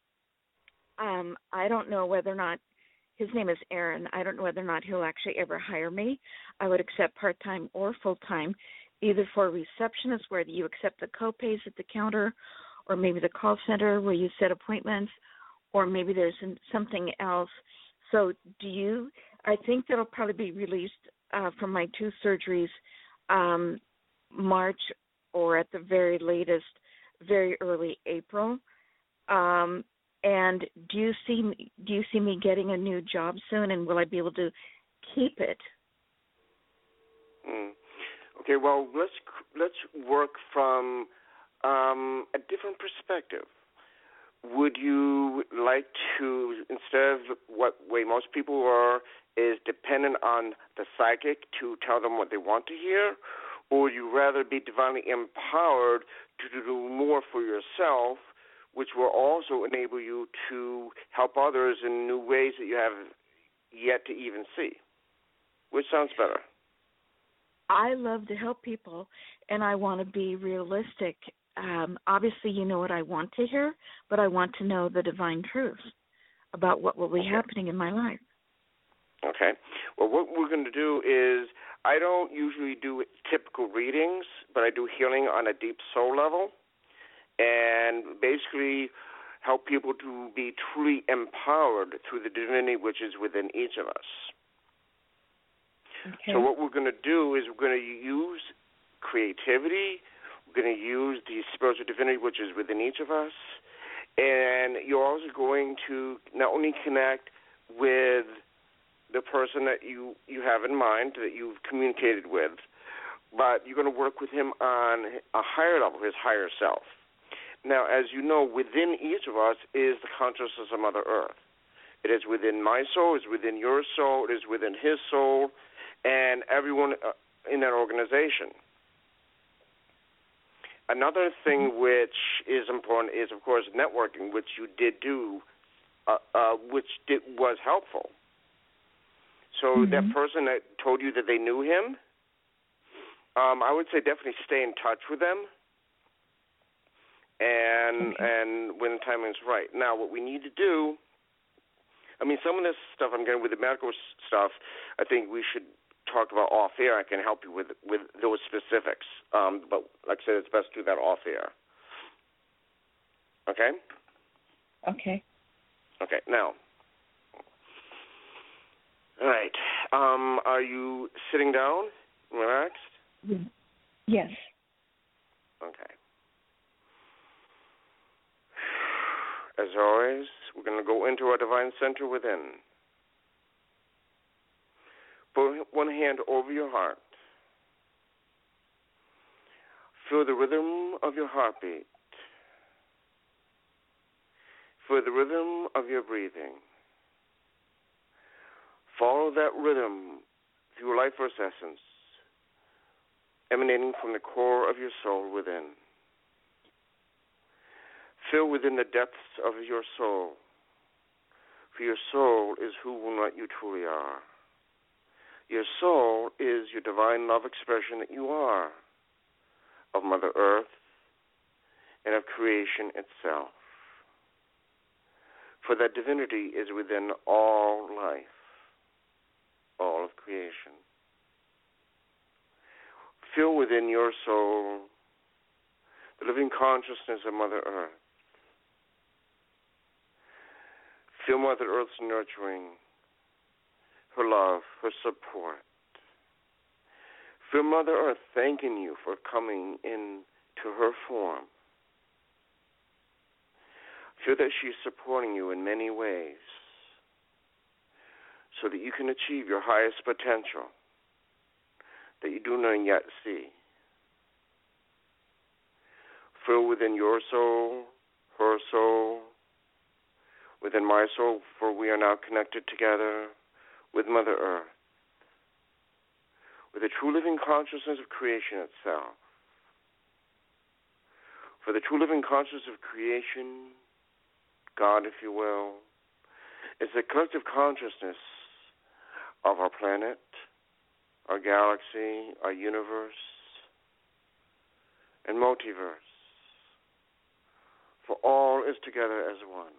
um, I don't know whether or not his name is Aaron. I don't know whether or not he'll actually ever hire me. I would accept part time or full time, either for receptionist where you accept the copays at the counter, or maybe the call center where you set appointments, or maybe there's something else. So, do you? I think that'll probably be released uh, from my two surgeries, um, March or at the very latest, very early April. Um, and do you see me, do you see me getting a new job soon, and will I be able to keep it? Mm. Okay, well let's let's work from um, a different perspective. Would you like to instead of what way most people are is dependent on the psychic to tell them what they want to hear, or would you rather be divinely empowered to do more for yourself which will also enable you to help others in new ways that you have yet to even see. Which sounds better? I love to help people, and I want to be realistic. Um, obviously, you know what I want to hear, but I want to know the divine truth about what will be okay. happening in my life. Okay. Well, what we're going to do is I don't usually do typical readings, but I do healing on a deep soul level and basically help people to be truly empowered through the divinity which is within each of us. Okay. So what we're going to do is we're going to use creativity. We're going to use the spiritual divinity which is within each of us, and you're also going to not only connect with the person that you you have in mind that you've communicated with, but you're going to work with him on a higher level, his higher self. Now, as you know, within each of us is the consciousness of Mother Earth. It is within my soul, it's within your soul, it is within his soul, and everyone uh, in that organization. Another thing which is important is, of course, networking, which you did do, uh, uh, which did, was helpful. So mm-hmm. that person that told you that they knew him, um, I would say definitely stay in touch with them and okay. and when the timing is right. Now, what we need to do, I mean, some of this stuff I'm getting with the medical stuff, I think we should talk about off air. I can help you with with those specifics, um, but like I said, it's best to do that off air. Okay. Okay. Okay. Now. All right. Um, are you sitting down, relaxed? Yes. Okay. As always, we're going to go into our divine center within. Put one hand over your heart. Feel the rhythm of your heartbeat. Feel the rhythm of your breathing. Follow that rhythm through life force essence, emanating from the core of your soul within. Feel within the depths of your soul, for your soul is who and what you truly are. Your soul is your divine love expression that you are of Mother Earth and of creation itself. For that divinity is within all life, all of creation. Feel within your soul the living consciousness of Mother Earth Feel Mother Earth's nurturing, her love, her support. Feel Mother Earth thanking you for coming into her form. Feel that she's supporting you in many ways so that you can achieve your highest potential, that you do not yet see. Feel within your soul, her soul, within my soul, for we are now connected together with Mother Earth, with the true living consciousness of creation itself. For the true living consciousness of creation, God, if you will, is the collective consciousness of our planet, our galaxy, our universe, and multiverse. For all is together as one.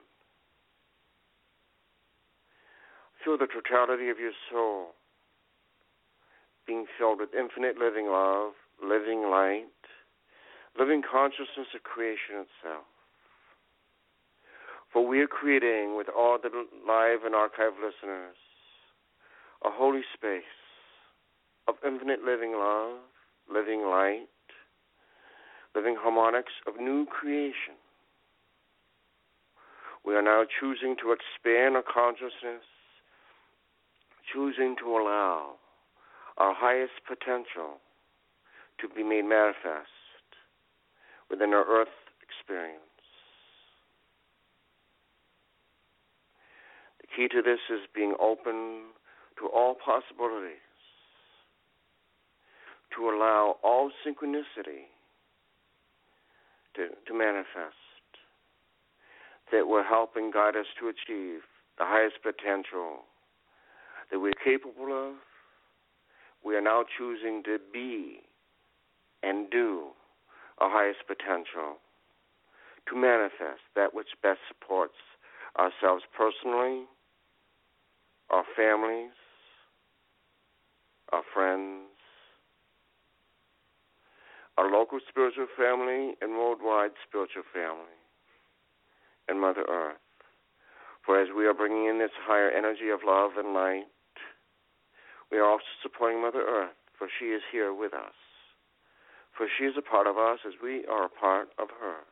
Feel the totality of your soul being filled with infinite living love, living light, living consciousness of creation itself. For we are creating with all the live and archive listeners a holy space of infinite living love, living light, living harmonics of new creation. We are now choosing to expand our consciousness, choosing to allow our highest potential to be made manifest within our earth experience. The key to this is being open to all possibilities, to allow all synchronicity to, to manifest, that will help and guide us to achieve the highest potential that we're capable of. We are now choosing to be and do our highest potential, to manifest that which best supports ourselves personally, our families, our friends, our local spiritual family, and worldwide spiritual family, and Mother Earth. For as we are bringing in this higher energy of love and light, we are also supporting Mother Earth, for she is here with us for she is a part of us as we are a part of her.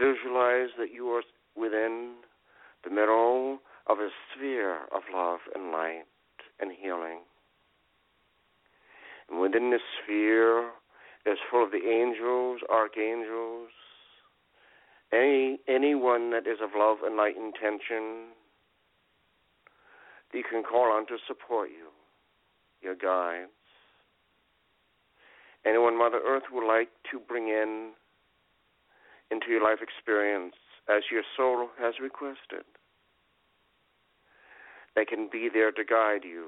Visualize that you are within the middle of a sphere of love and light and healing. And within this sphere is full of the angels, archangels, any anyone that is of love and light intention that you can call on to support you, your guides anyone Mother Earth would like to bring in into your life experience as your soul has requested. They can be there to guide you.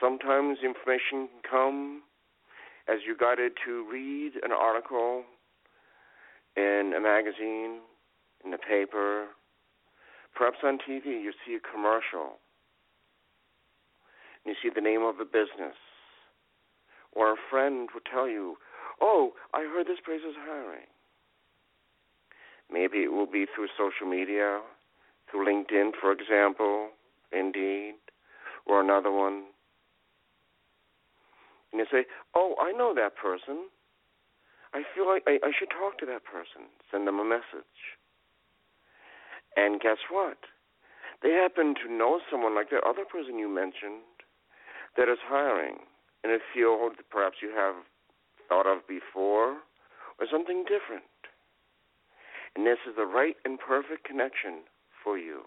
Sometimes information can come as you're guided to read an article in a magazine, in the paper, perhaps on TV, you see a commercial. And you see the name of a business or a friend would tell you, "Oh, I heard this place is hiring." Maybe it will be through social media, through LinkedIn, for example, Indeed, or another one. And you say, "Oh, I know that person. I feel like I, I should talk to that person." Send them a message. And guess what? They happen to know someone like that other person you mentioned that is hiring in a field that perhaps you have thought of before or something different. And this is the right and perfect connection for you.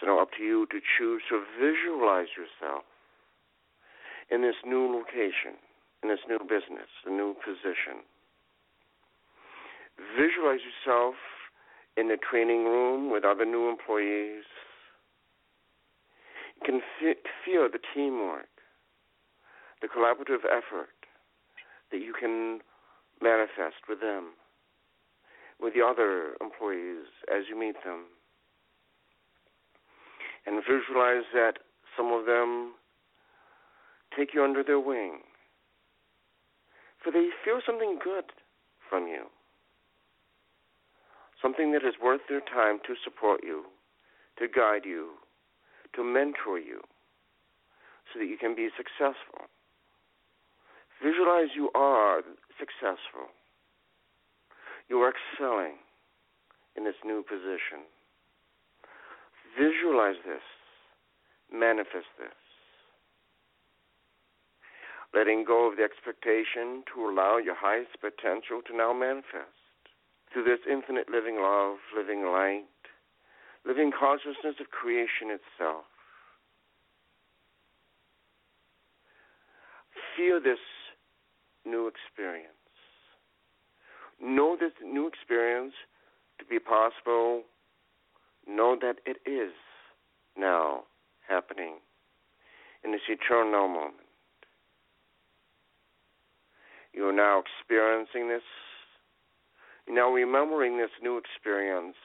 So now up to you to choose to visualize yourself in this new location, in this new business, a new position. Visualize yourself in the training room with other new employees. You can feel the teamwork the collaborative effort that you can manifest with them, with the other employees as you meet them. And visualize that some of them take you under their wing. For they feel something good from you. Something that is worth their time to support you, to guide you, to mentor you, so that you can be successful. Visualize you are successful. You are excelling in this new position. Visualize this manifest this. Letting go of the expectation to allow your highest potential to now manifest. Through this infinite living love, living light, living consciousness of creation itself. Feel this new experience. Know this new experience to be possible. Know that it is now happening in this eternal moment. You are now experiencing this. Now remembering this new experience.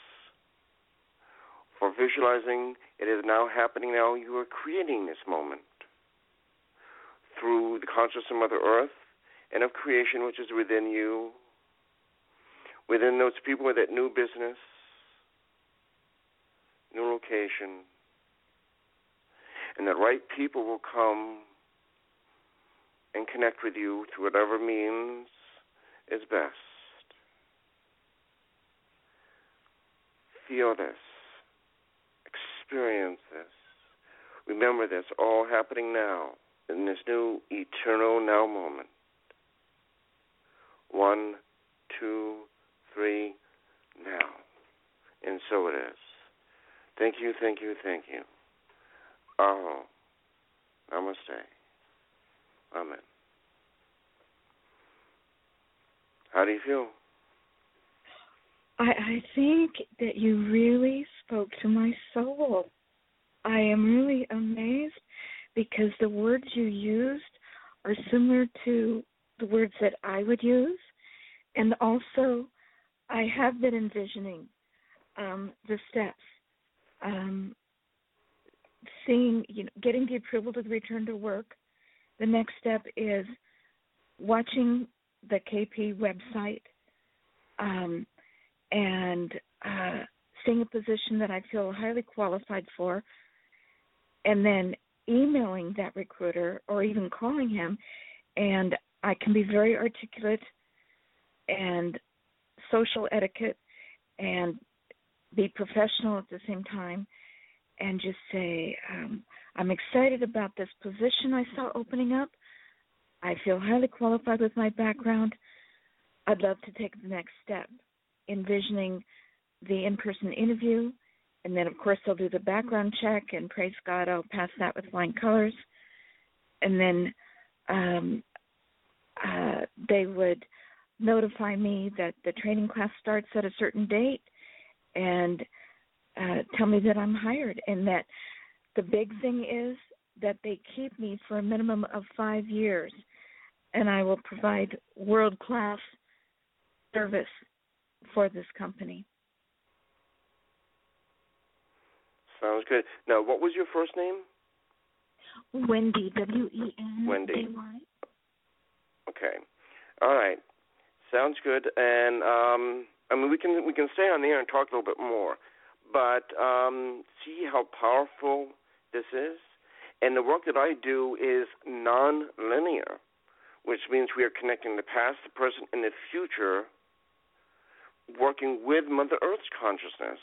For visualizing it is now happening now, you are creating this moment through the consciousness of Mother Earth and of creation which is within you, within those people with that new business, new location, and the right people will come and connect with you through whatever means is best. Feel this. Experience this. Remember this all happening now in this new eternal now moment. One, two, three, now. And so it is. Thank you, thank you, thank you. Oh, namaste. Amen. How do you feel? I, I think that you really spoke to my soul. I am really amazed because the words you used are similar to the words that I would use. And also, I have been envisioning um, the steps. Um, seeing, you know, getting the approval to return to work. The next step is watching the KP website um, and uh, seeing a position that I feel highly qualified for, and then emailing that recruiter or even calling him. And I can be very articulate and social etiquette and be professional at the same time and just say, um, I'm excited about this position I saw opening up. I feel highly qualified with my background. I'd love to take the next step, envisioning the in person interview. And then, of course, they'll do the background check, and praise God, I'll pass that with flying colors. And then um, uh, they would notify me that the training class starts at a certain date and uh, tell me that I'm hired and that the big thing is that they keep me for a minimum of five years and I will provide world class service for this company. Sounds good. Now, what was your first name? Wendy, W E N. Wendy. Okay. All right. Sounds good. And um, I mean, we can we can stay on the air and talk a little bit more, but um, see how powerful this is. And the work that I do is non-linear, which means we are connecting the past, the present, and the future, working with Mother Earth's consciousness.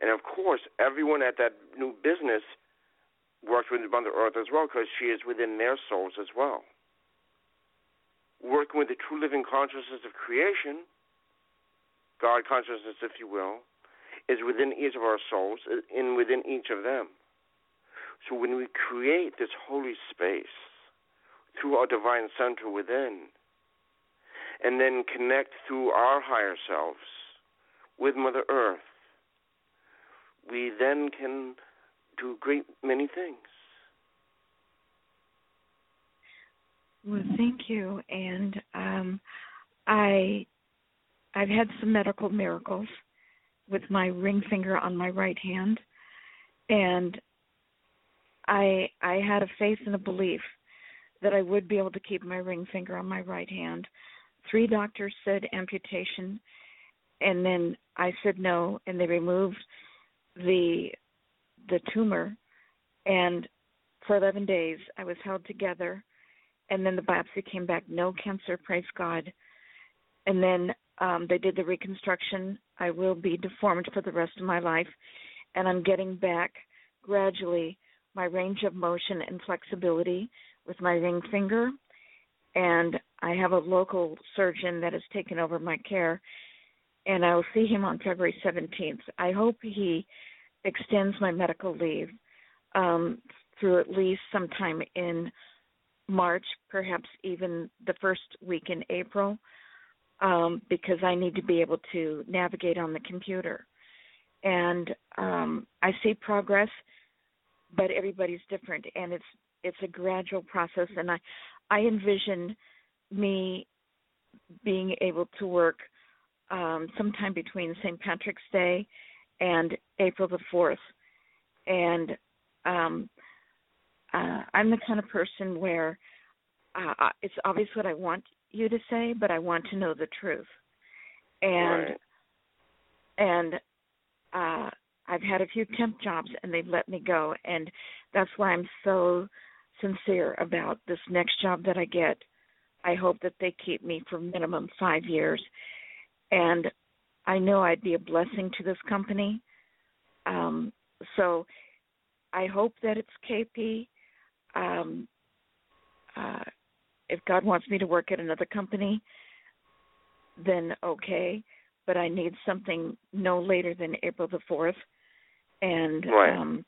And of course, everyone at that new business works with Mother Earth as well because she is within their souls as well. Working with the true living consciousness of creation, God consciousness, if you will, is within each of our souls, uh, in within each of them. So when we create this holy space through our divine center within, and then connect through our higher selves with Mother Earth, we then can do great many things. Well, thank you. And um, I, I've had some medical miracles with my ring finger on my right hand, and I I had a faith and a belief that I would be able to keep my ring finger on my right hand. Three doctors said amputation, and then I said no, and they removed the the tumor, and for 11 days I was held together, and then the biopsy came back no cancer, praise God, and then um, they did the reconstruction. I will be deformed for the rest of my life, and I'm getting back gradually my range of motion and flexibility with my ring finger. And I have a local surgeon that has taken over my care, and I will see him on February 17th. I hope he extends my medical leave um, through at least sometime in March, perhaps even the first week in April, um, because I need to be able to navigate on the computer. And um, I see progress, but everybody's different, and it's it's a gradual process. And I I envision me being able to work um, sometime between St. Patrick's Day and April the fourth, and um, uh, I'm the kind of person where uh, it's obvious what I want you to say, but I want to know the truth. And right. and uh, I've had a few temp jobs, and they've let me go, and that's why I'm so sincere about this next job that I get. I hope that they keep me for minimum five years, and I know I'd be a blessing to this company. Um, so I hope that it's KP. Um, uh, if God wants me to work at another company, then okay. But I need something no later than April the fourth. And right. um,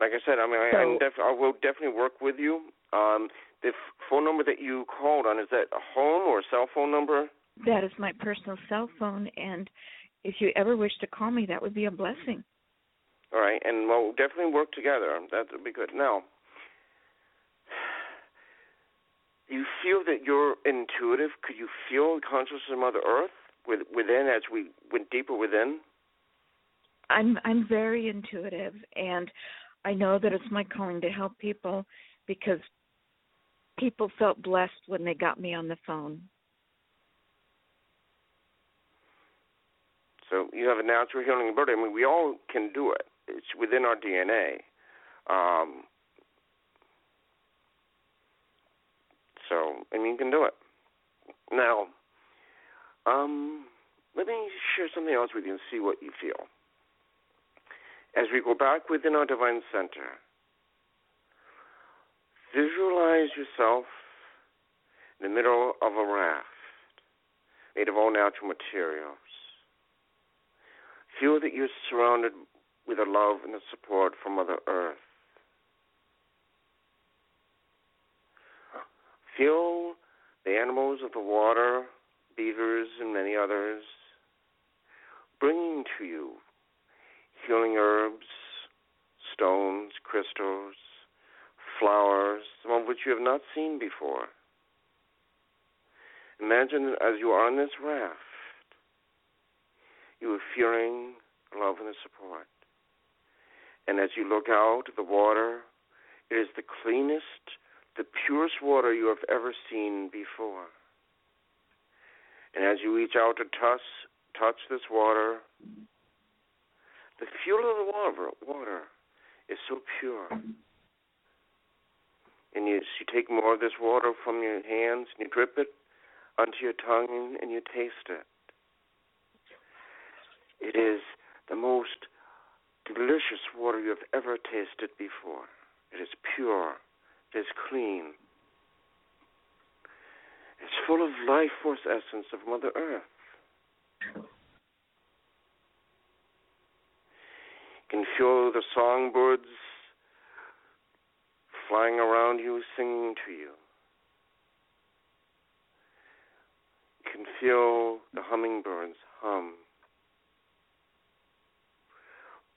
like I said, I mean, so, I, I'm def- I will definitely work with you. Um, the f- phone number that you called on is that a home or a cell phone number? That is my personal cell phone, and if you ever wish to call me, that would be a blessing. All right, and we'll definitely work together. That would be good. Now, you feel that you're intuitive. Could you feel the consciousness of Mother Earth within as we went deeper within? I'm I'm very intuitive, and I know that it's my calling to help people because people felt blessed when they got me on the phone. So you have a natural healing ability. I mean, we all can do it. It's within our DNA. Um, so, I mean, you can do it. Now, um, let me share something else with you and see what you feel. As we go back within our divine center, visualize yourself in the middle of a raft made of all natural materials. Feel that you're surrounded with the love and the support from Mother Earth. Feel the animals of the water, beavers, and many others, bringing to you healing herbs, stones, crystals, flowers, some of which you have not seen before. Imagine as you are on this raft, you are feeling love and support. And as you look out the water, it is the cleanest, the purest water you have ever seen before. And as you reach out to touch, touch this water, the fuel of the water, water is so pure. And you, you take more of this water from your hands and you drip it onto your tongue and you taste it. It is the most delicious water you have ever tasted before. It is pure. It is clean. It's full of life force essence of Mother Earth. Can feel the songbirds flying around you, singing to you. You can feel the hummingbirds hum.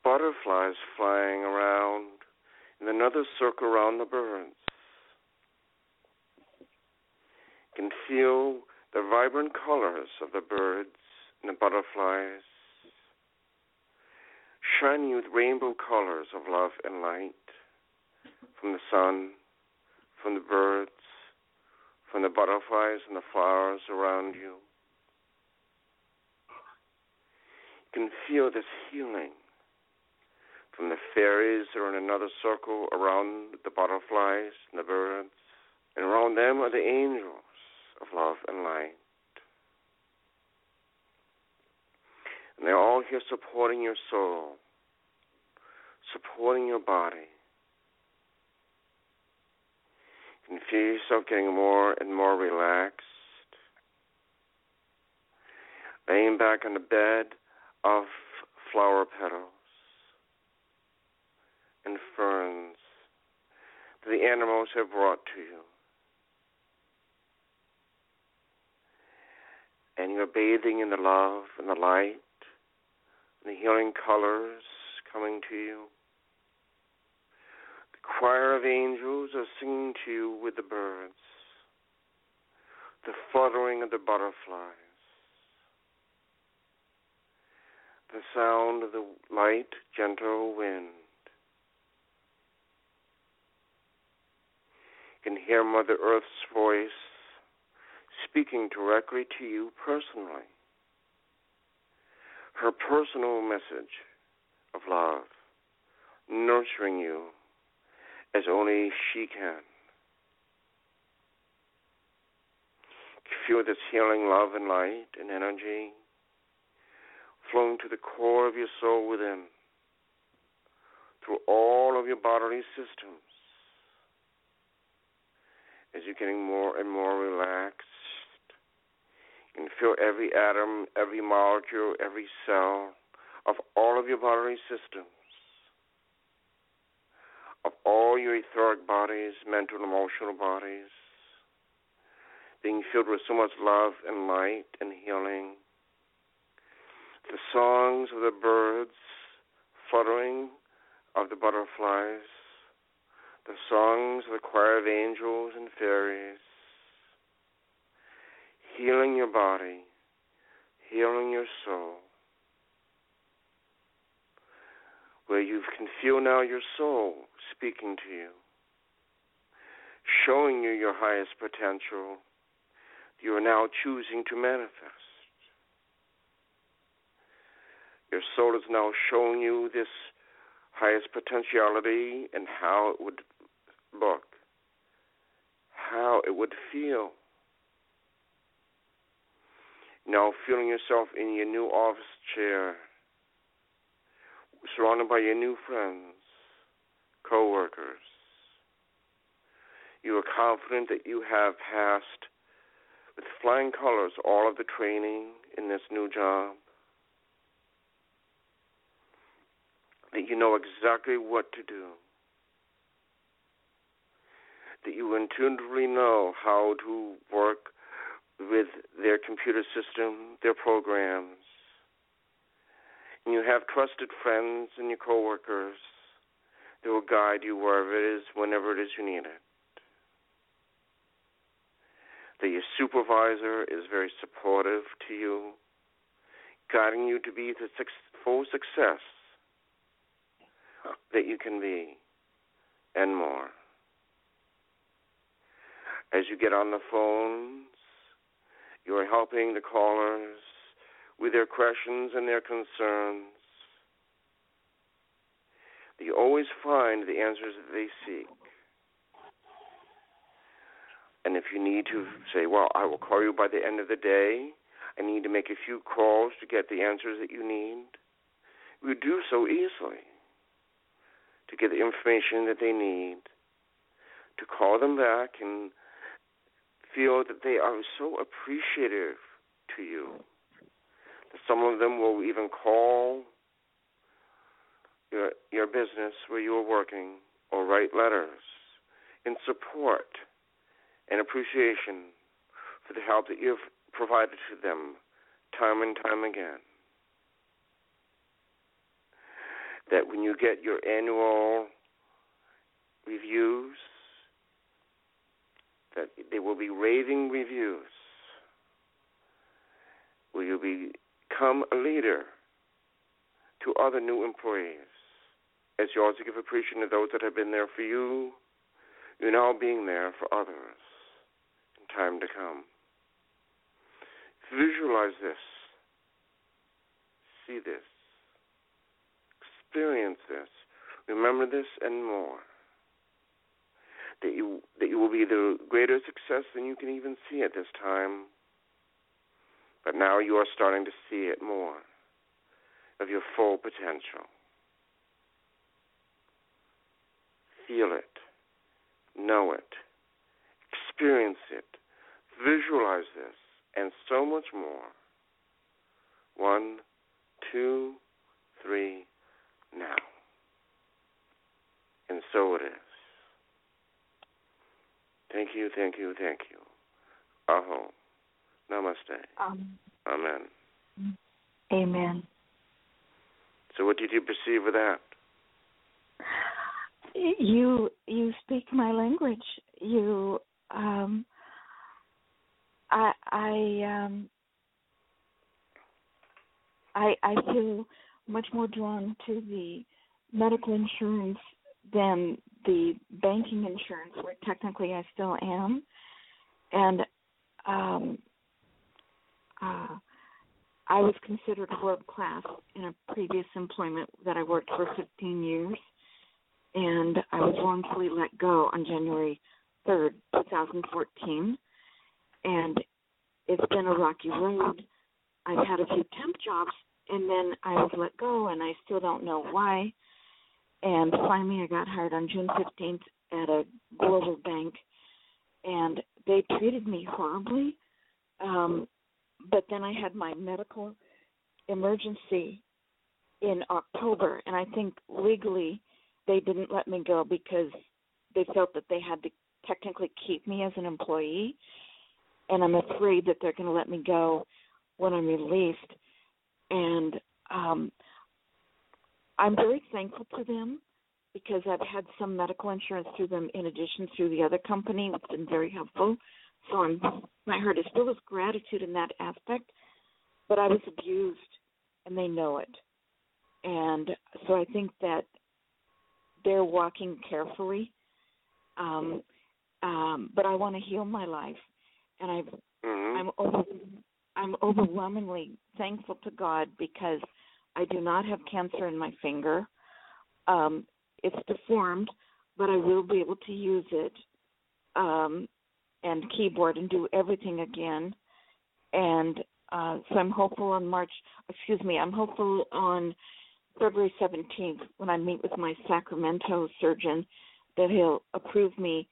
Butterflies flying around in another circle around the birds. You can feel the vibrant colors of the birds and the butterflies shining with rainbow colors of love and light from the sun, from the birds, from the butterflies and the flowers around you. You can feel this healing from the fairies that are in another circle around the butterflies and the birds, and around them are the angels of love and light. And they're all here supporting your soul, supporting your body. You can feel yourself getting more and more relaxed. Laying back on the bed of flower petals and ferns that the animals have brought to you. And you're bathing in the love and the light the healing colors coming to you. The choir of angels are singing to you with the birds, the fluttering of the butterflies, the sound of the light, gentle wind. You can hear Mother Earth's voice speaking directly to you personally. Her personal message of love, nurturing you as only she can. Feel this healing love and light and energy flowing to the core of your soul within, through all of your bodily systems. As you're getting more and more relaxed, can feel every atom, every molecule, every cell of all of your bodily systems, of all your etheric bodies, mental and emotional bodies, being filled with so much love and light and healing. The songs of the birds, fluttering of the butterflies, the songs of the choir of angels and fairies, healing your body, healing your soul, where you can feel now your soul speaking to you, showing you your highest potential you are now choosing to manifest. Your soul is now showing you this highest potentiality and how it would look, how it would feel. Now feeling yourself in your new office chair, surrounded by your new friends, co-workers. You are confident that you have passed with flying colors all of the training in this new job. that you know exactly what to do, that you intuitively know how to work with their computer system, their programs, and you have trusted friends and your coworkers that will guide you wherever it is, whenever it is you need it. That your supervisor is very supportive to you, guiding you to be the full success that you can be, and more. As you get on the phones, you are helping the callers with their questions and their concerns. You always find the answers that they seek. And if you need to say, well, I will call you by the end of the day, I need to make a few calls to get the answers that you need, you do so easily to get the information that they need, to call them back and feel that they are so appreciative to you. That some of them will even call your your business where you are working or write letters in support and appreciation for the help that you've provided to them time and time again. that when you get your annual reviews, that they will be raving reviews, Will you become a leader to other new employees. As you also give appreciation to those that have been there for you, you're now being there for others in time to come. Visualize this. See this experience this, remember this and more. That you that you will be the greater success than you can even see at this time. But now you are starting to see it more of your full potential. feel it, know it, experience it, visualize this, and so much more. One, two, three, now. And so it is. Thank you, thank you, thank you. Aho. Namaste. Um, Amen. amen. So, what did you perceive of that? You you speak my language. You um I I um I I feel much more drawn to the medical insurance than the banking insurance where technically I still am. And um uh I was considered world class in a previous employment that I worked for 15 years, and I was wrongfully let go on January 3rd, 2014. And it's been a rocky road. I've had a few temp jobs, and then I was let go, and I still don't know why. And finally, I got hired on June 15th at a global bank, and they treated me horribly. Um, but then I had my medical emergency in October, and I think legally they didn't let me go because they felt that they had to technically keep me as an employee, and I'm afraid that they're going to let me go when I'm released. And um, I'm very thankful to them because I've had some medical insurance through them in addition to the other company. It's been very helpful. So I'm, my heart is filled with gratitude in that aspect. But I was abused, and they know it. And so I think that they're walking carefully. Um, um, but I want to heal my life, and I've, Mm-hmm. I'm over, I'm overwhelmingly thankful to God because I do not have cancer in my finger. Um, it's deformed, but I will be able to use it um, and keyboard and do everything again. And uh, so I'm hopeful on March. Excuse me. I'm hopeful on February 17th when I meet with my Sacramento surgeon that he'll approve me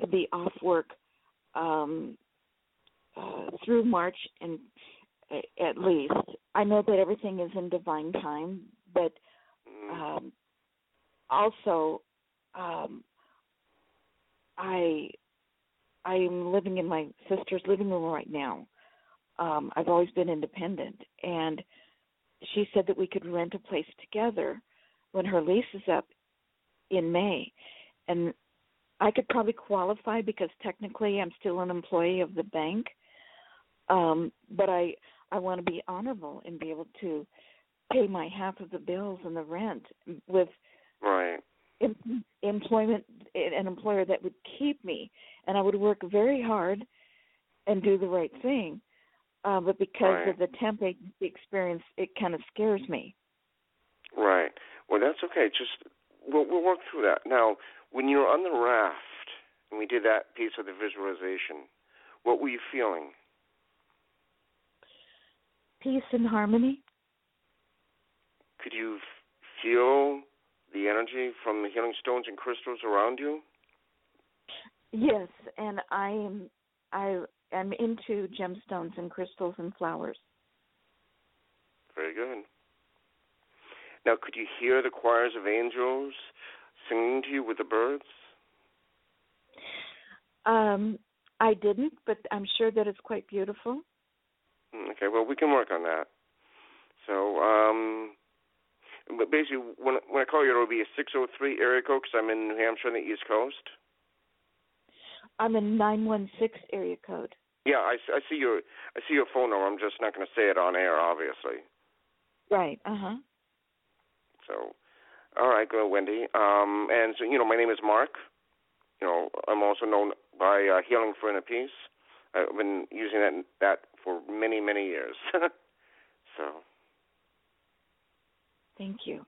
to be off work um, uh, through March and at least. I know that everything is in divine time, but um, also um, I I am living in my sister's living room right now. Um, I've always been independent, and she said that we could rent a place together when her lease is up in May, and I could probably qualify because technically I'm still an employee of the bank. Um, but I I want to be honorable and be able to pay my half of the bills and the rent with Right. em- employment an employer that would keep me and I would work very hard and do the right thing. Uh, but because Right. of the temp agency experience, it kind of scares me. Right. Well, that's okay. Just we'll, we'll work through that. Now, when you were on the raft and we did that piece of the visualization, what were you feeling? Peace and harmony. Could you feel the energy from the healing stones and crystals around you? Yes, and I am I am into gemstones and crystals and flowers. Very good. Now, could you hear the choirs of angels singing to you with the birds? Um, I didn't, but I'm sure that it's quite beautiful. Mm, Okay, well, we can work on that. So, um, but basically, when when I call you, it'll be a 603 area code because I'm in New Hampshire on the East Coast. I'm in 916 area code. Yeah, I, I see your I see your phone number. I'm just not going to say it on air, obviously. Right. Uh huh. So, all right, go, Wendy. Um, and so you know, my name is Mark. You know, I'm also known by uh, Healing for Inner Peace. I've been using that that for many many years. so Thank you.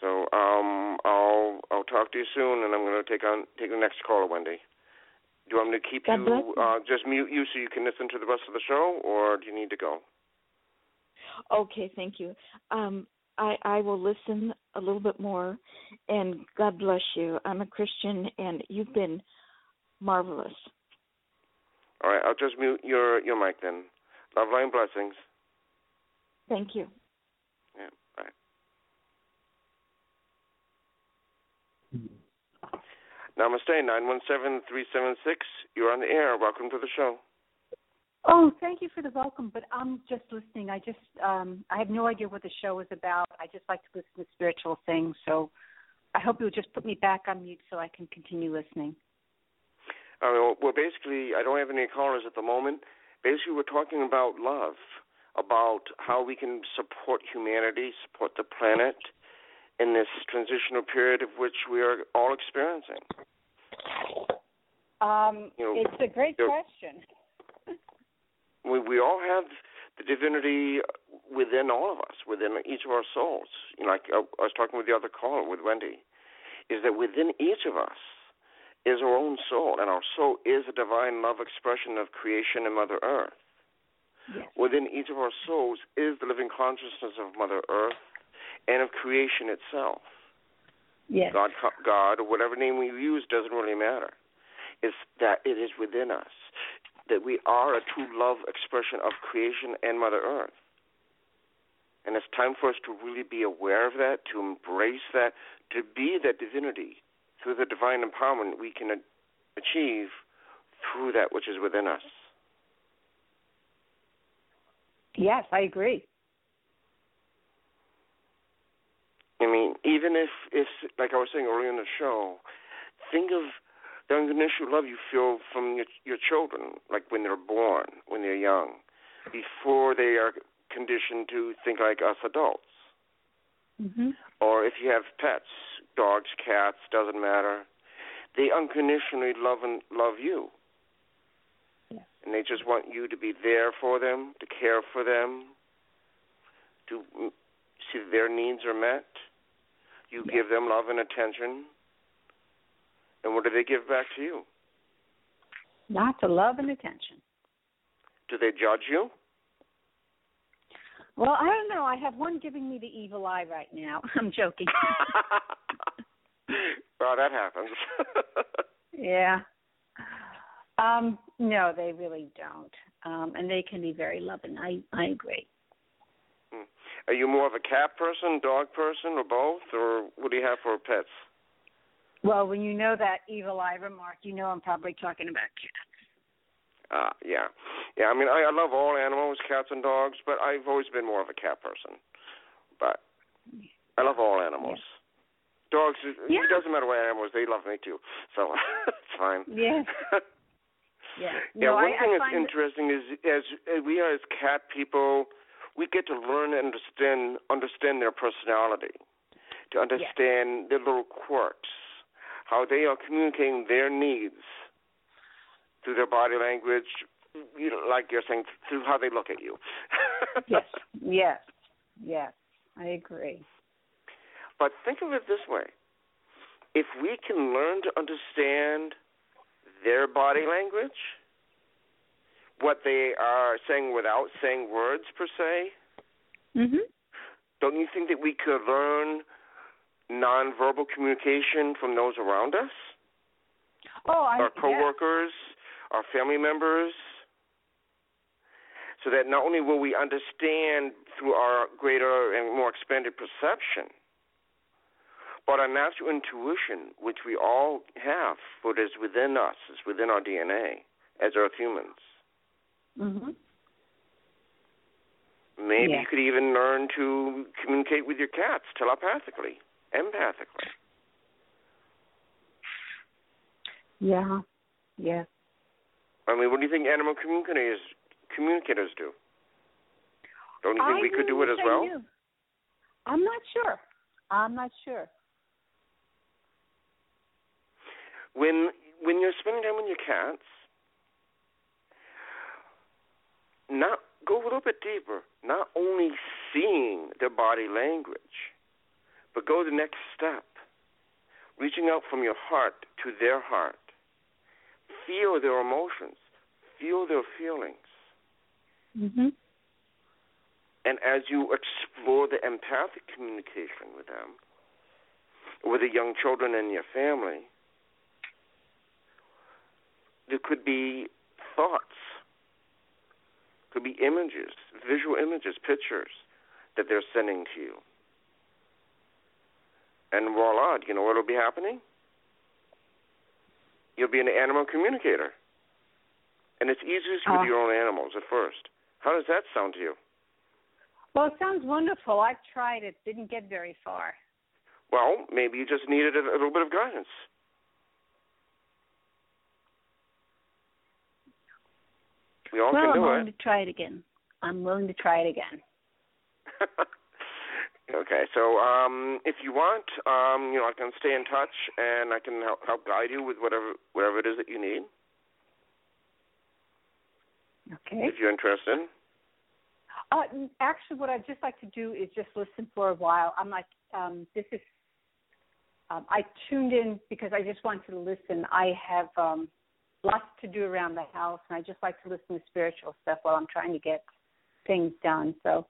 so um, I'll I'll talk to you soon, and I'm going to take on take the next caller, Wendy. Do you want me to keep God you you. uh, just mute you so you can listen to the rest of the show, or do you need to go? Okay, thank you. Um, I I will listen a little bit more. And God bless you. I'm a Christian, and you've been marvelous. All right, I'll just mute your your mic then. Love, light, and blessings. Thank you. Yeah, bye. Namaste, 917-376. You're on the air. Welcome to the show. Oh, thank you for the welcome, but I'm just listening. I just um I have no idea what the show is about. I just like to listen to spiritual things, so I hope you'll just put me back on mute so I can continue listening. Uh, well, basically, I don't have any callers at the moment. Basically, we're talking about love, about how we can support humanity, support the planet in this transitional period of which we are all experiencing. Um, You know, it's a great question. we we all have the divinity within all of us, within each of our souls. You know, like I I was talking with the other caller, with Wendy, is that within each of us is our own soul, and our soul is a divine love expression of creation and Mother Earth. Yes. Within each of our souls is the living consciousness of Mother Earth and of creation itself. Yes. God, God, or whatever name we use doesn't really matter. It's that it is within us that we are a true love expression of creation and Mother Earth. And it's time for us to really be aware of that, to embrace that, to be that divinity through the divine empowerment we can achieve through that which is within us. Yes, I agree. I mean, even if if like I was saying earlier in the show, think of the unconditional love you feel from your your children, like when they're born, when they're young, before they are conditioned to think like us adults. Mm-hmm. Or if you have pets, dogs, cats, doesn't matter. They unconditionally love and love you. Yes. And they just want you to be there for them, to care for them, to see that their needs are met. You Yes. give them love and attention. And what do they give back to you? Lots of love and attention. Do they judge you? Well, I don't know. I have one giving me the evil eye right now. I'm joking. well, that happens. yeah. Um, no, they really don't. Um, and they can be very loving. I I agree. Are you more of a cat person, dog person, or both, or what do you have for pets? Well, when you know that evil eye remark, you know I'm probably talking about cats. Uh, yeah, yeah. I mean, I, I love all animals, cats and dogs, but I've always been more of a cat person. But I love all animals. Dogs, Yeah. it doesn't matter what animals, they love me too. So it's fine. Yes. Yeah. yeah, no, one I, thing I that's interesting is as, as we are as cat people, we get to learn and understand understand their personality, to understand their little quirks, how they are communicating their needs through their body language, you know, like you're saying, through how they look at you. yes. Yes. Yes. I agree. But think of it this way: if we can learn to understand their body language, what they are saying without saying words per se, Mhm. don't you think that we could learn nonverbal communication from those around us, Oh, I our yeah. Our family members? So that not only will we understand through our greater and more expanded perception, but our natural intuition, which we all have, what is within us, is within our DNA as Earth humans. Mhm. Maybe Yeah. you could even learn to communicate with your cats telepathically, empathically. Yeah. Yeah. I mean, what do you think animal communicators communicators do? Don't you think I we could do it as well? you. I'm not sure. I'm not sure. When when you're spending time with your cats, not go a little bit deeper. Not only seeing their body language, but go the next step, reaching out from your heart to their heart. Feel their emotions. Feel their feelings. Mhm. And as you explore the empathic communication with them, with the young children in your family, there could be thoughts, could be images, visual images, pictures that they're sending to you. And voila, do you know what will be happening? You'll be an animal communicator. And it's easiest with uh, your own animals at first. How does that sound to you? Well, it sounds wonderful. I've tried it, didn't get very far. Well, maybe you just needed a, a little bit of guidance. We all well, can do I'm willing to try it again. I'm willing to try it again. okay, so um, if you want, um, you know, I can stay in touch and I can help, help guide you with whatever whatever it is that you need. Okay. If you're interested. Uh, actually, what I'd just like to do is just listen for a while. I'm like, um, this is. Um, I tuned in because I just wanted to listen. I have um, lots to do around the house, and I just like to listen to spiritual stuff while I'm trying to get things done. So,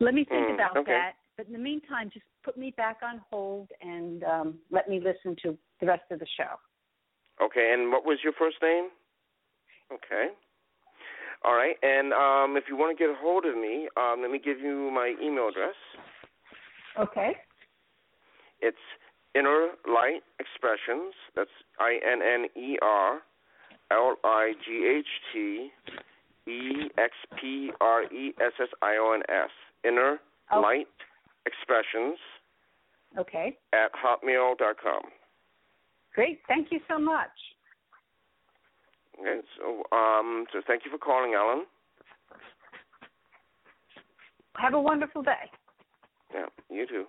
let me think mm, about okay. that. But in the meantime, just put me back on hold and um, let me listen to the rest of the show. Okay. And what was your first name? Okay. All right, and um, if you want to get a hold of me, um, let me give you my email address. Okay. It's Inner Light Expressions. That's I N N E R L I G H T E X P R E S S I O N S. Inner oh. Light Expressions. Okay. At hotmail.com. Great. Thank you so much. Okay, so um, so thank you for calling, Ellen. Have a wonderful day. Yeah, you too.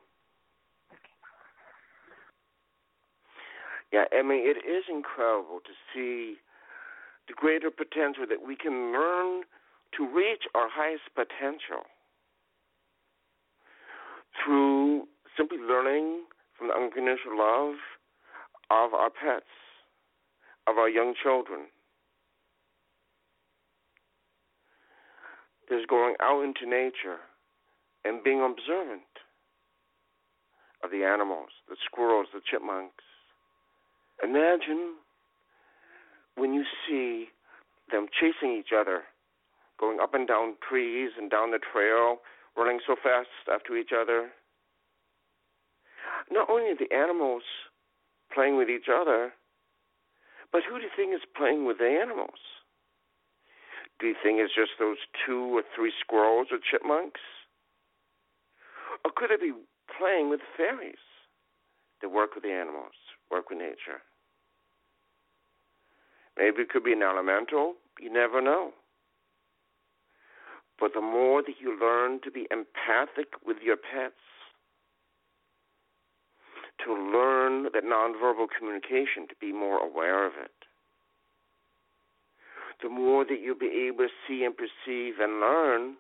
Yeah, I mean it is incredible to see the greater potential that we can learn to reach our highest potential through simply learning from the unconditional love of our pets, of our young children, There's going out into nature and being observant of the animals, the squirrels, the chipmunks. Imagine when you see them chasing each other, going up and down trees and down the trail, running so fast after each other. Not only the animals playing with each other, but who do you think is playing with the animals? Do you think it's just those two or three squirrels or chipmunks? Or could it be playing with fairies that work with the animals, work with nature? Maybe it could be an elemental. You never know. But the more that you learn to be empathic with your pets, to learn that nonverbal communication, to be more aware of it, the more that you'll be able to see and perceive and learn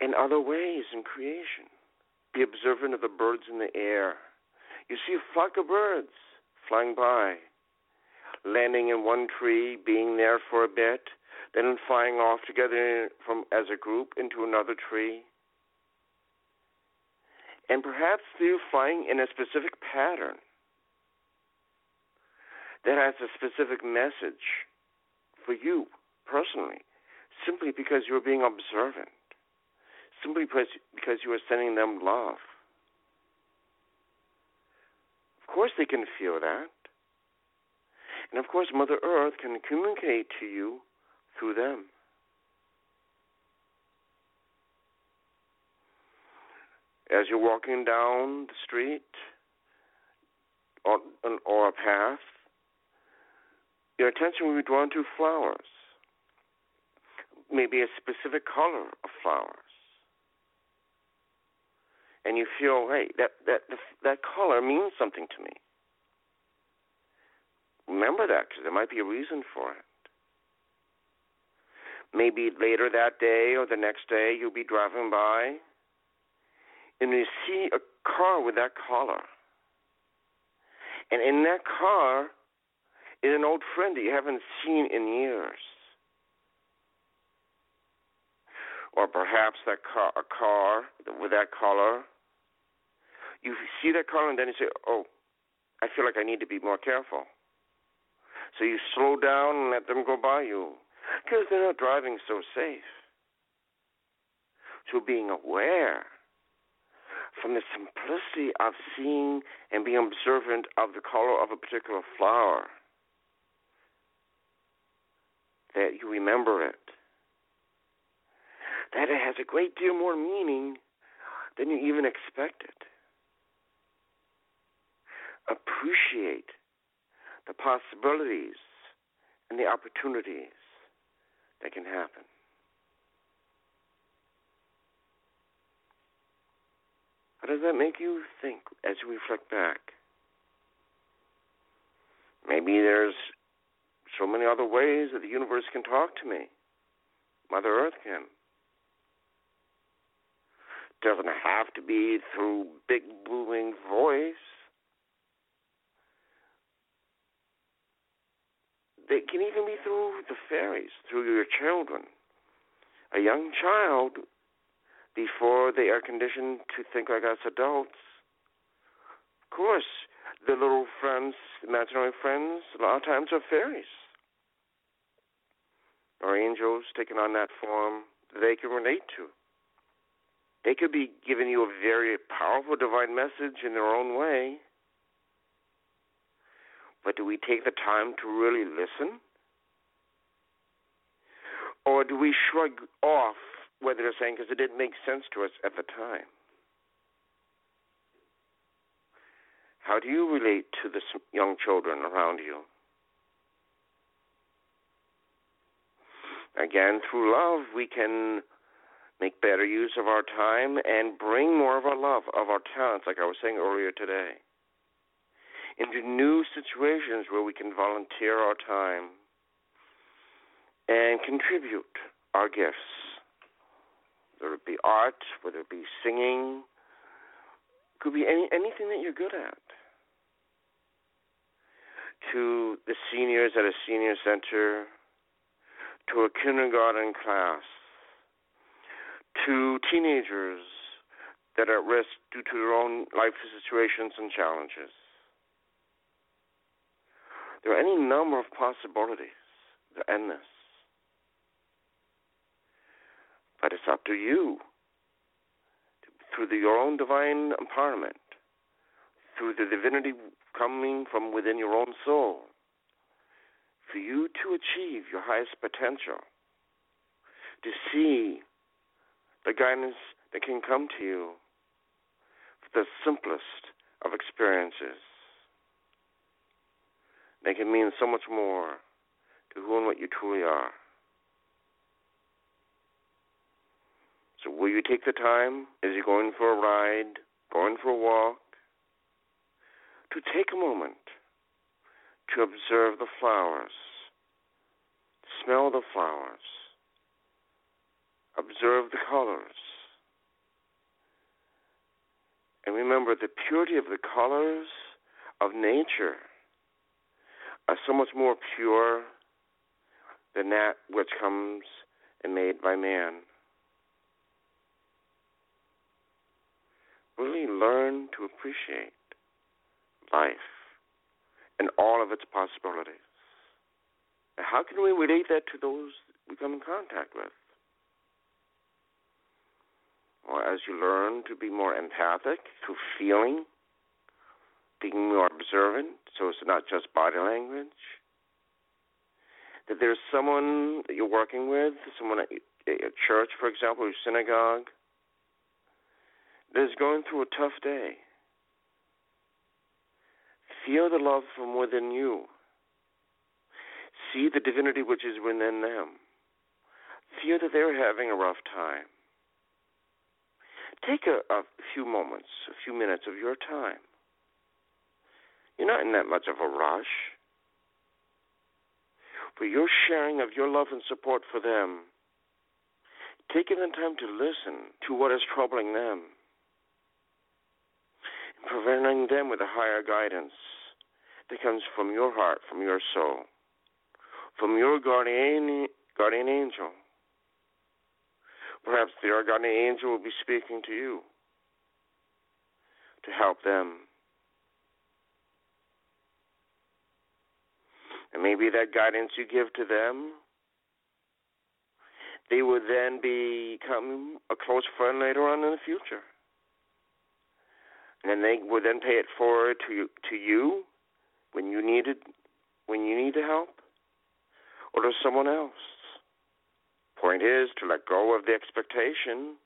in other ways in creation. Be observant of the birds in the air. You see a flock of birds flying by, landing in one tree, being there for a bit, then flying off together from as a group into another tree. And perhaps they're flying in a specific pattern that has a specific message for you personally, simply because you're being observant, simply because, you are sending them love. Of course, they can feel that. And of course, Mother Earth can communicate to you through them. As you're walking down the street or, or a path, your attention will be drawn to flowers, maybe a specific color of flowers. And you feel, hey, that that that color means something to me. Remember that because there might be a reason for it. Maybe later that day or the next day you'll be driving by and you see a car with that color. And in that car is an old friend that you haven't seen in years. or perhaps that car, a car with that color. You see that color and then you say, "Oh, I feel like I need to be more careful." So you slow down and let them go by you because they're not driving so safe. So being aware from the simplicity of seeing and being observant of the color of a particular flower that you remember it. That it has a great deal more meaning than you even expected. Appreciate the possibilities and the opportunities that can happen. How does that make you think as you reflect back? Maybe there's so many other ways that the universe can talk to me. Mother Earth can. Doesn't have to be through big booming voice. They can even be through the fairies, through your children. A young child, before they are conditioned to think like us adults, of course, the little friends, imaginary friends, a lot of times are fairies or angels taking on that form they can relate to. They could be giving you a very powerful divine message in their own way. But do we take the time to really listen? Or do we shrug off what they're saying because it didn't make sense to us at the time? How do you relate to the young children around you? Again, through love, we can make better use of our time and bring more of our love, of our talents, like I was saying earlier today, into new situations where we can volunteer our time and contribute our gifts, whether it be art, whether it be singing, could be any anything that you're good at. To the seniors at a senior center, to a kindergarten class, to teenagers that are at risk due to their own life situations and challenges. There are any number of possibilities. They're endless. But it's up to you, through the, your own divine empowerment, through the divinity coming from within your own soul, for you to achieve your highest potential, to see the guidance that can come to you for the simplest of experiences. They can mean so much more to who and what you truly are. So, will you take the time as you're going for a ride, going for a walk, to take a moment to observe the flowers, smell the flowers, observe the colors. And remember, the purity of the colors of nature are so much more pure than that which comes and made by man. Really learn to appreciate life and all of its possibilities. How can we relate that to those we come in contact with? Well, as you learn to be more empathic to feeling, being more observant, so it's not just body language, that there's someone that you're working with, someone at a church, for example, or synagogue, that is going through a tough day. Feel the love from within you. See the divinity which is within them. Feel that they're having a rough time. Take a, a few moments, a few minutes of your time. You're not in that much of a rush. But your sharing of your love and support for them, taking the time to listen to what is troubling them, and providing them with a higher guidance that comes from your heart, from your soul, from your guardian guardian angel. Perhaps the guardian angel will be speaking to you to help them. And maybe that guidance you give to them, they will then become a close friend later on in the future. And they will then pay it forward to to you when you needed when you need the help or to someone else. Point is to let go of the expectation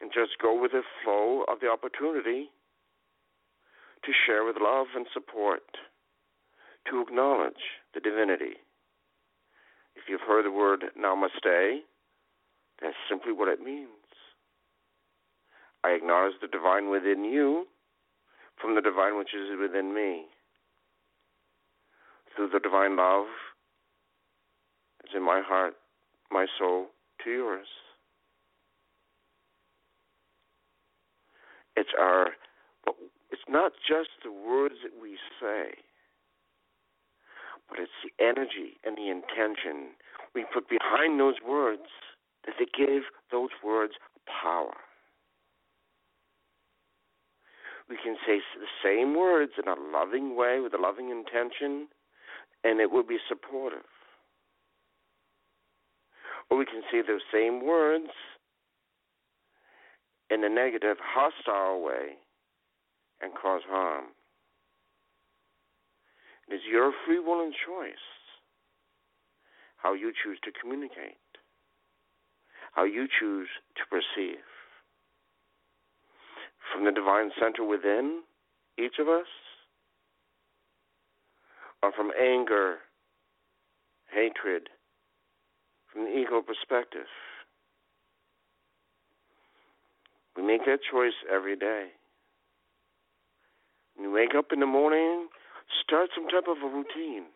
and just go with the flow of the opportunity to share with love and support, to acknowledge the divinity. If you've heard the word namaste, that's simply what it means. I acknowledge the divine within you from the divine which is within me. Through the divine love is in my heart, my soul, to yours. It's our it's not just the words that we say, but it's the energy and the intention we put behind those words that they give those words power. We can say the same words in a loving way with a loving intention, and it will be supportive. Or we can say those same words in a negative, hostile way and cause harm. It is your free will and choice how you choose to communicate, how you choose to perceive. From the divine center within each of us, or from anger, hatred, from the ego perspective. We make that choice every day. When you wake up in the morning, start some type of a routine,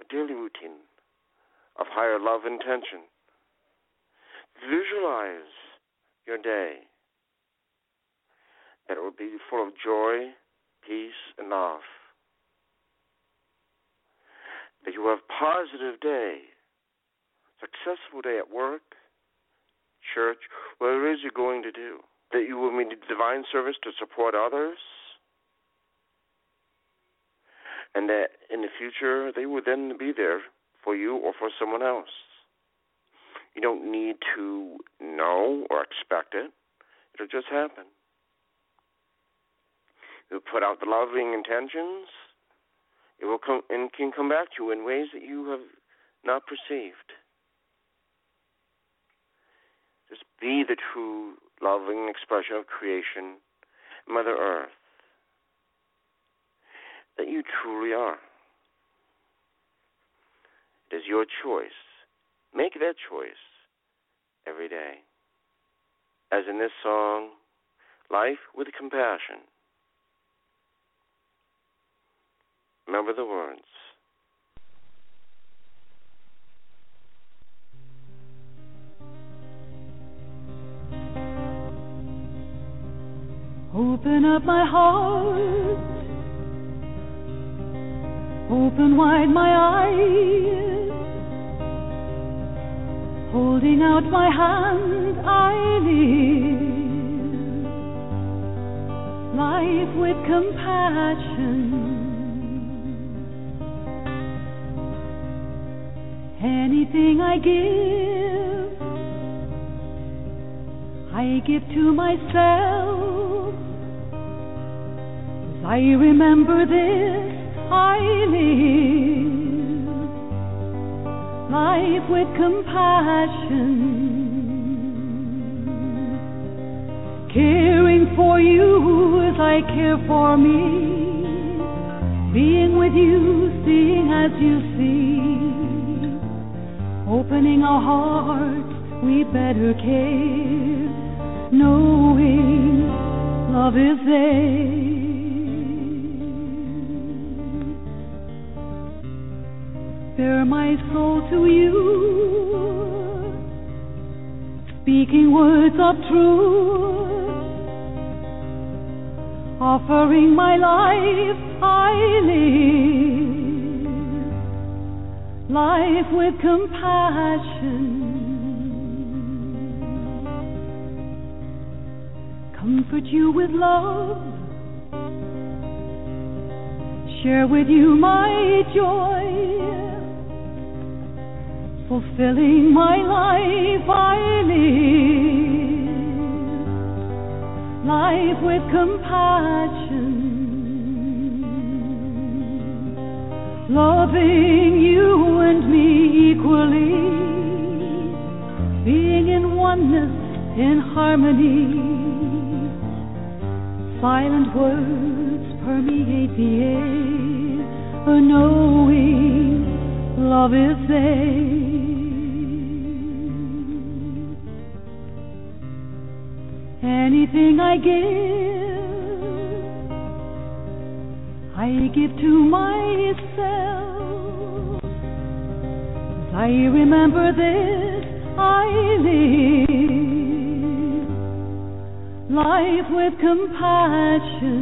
a daily routine of higher love intention. Visualize your day that it will be full of joy, peace, and love. That you have a positive day, successful day at work, church, whatever it is you're going to do. That you will meet divine service to support others and that in the future they will then be there for you or for someone else. You don't need to know or expect it. It'll just happen. You put out the loving intentions. It will come and can come back to you in ways that you have not perceived. Just be the true loving expression of creation, Mother Earth that you truly are. It is your choice. Make that choice every day. As in this song, Life with Compassion. Remember the words. Open up my heart Open wide my eyes, holding out my hand, I live life with compassion. Anything I give, I give to myself. I remember this Live life with compassion, caring for you as I care for me, being with you, seeing as you see, opening our hearts, we better care, knowing love is there. Bear my soul to you, speaking words of truth, offering my life I live, life with compassion. Comfort you with love share with you my joy fulfilling my life I live, life with compassion, loving you and me equally, being in oneness in harmony. Silent words permeate the air, a knowing love is there. Anything I give, I give to myself. As I remember this, I live life with compassion,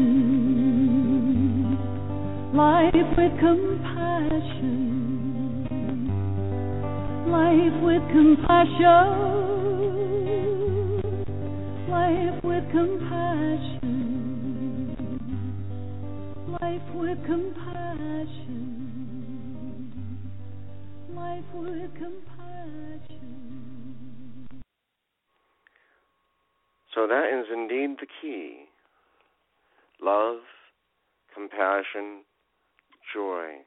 life with compassion, life with compassion, life with compassion, life with compassion, life with compassion. So that is indeed the key. Love, compassion, joy.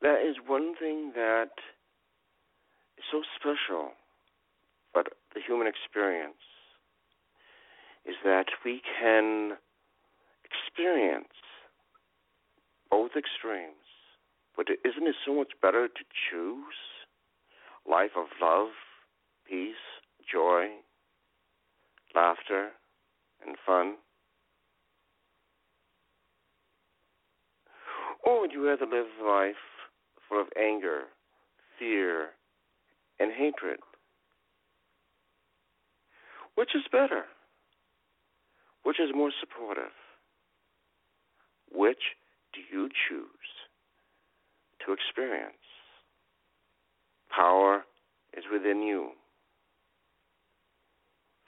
That is one thing that is so special the human experience is that we can experience both extremes. But isn't it so much better to choose life of love peace, joy, laughter, and fun? Or would you rather live life full of anger, fear, and hatred? Which is better? Which is more supportive? Which do you choose to experience? Power is within you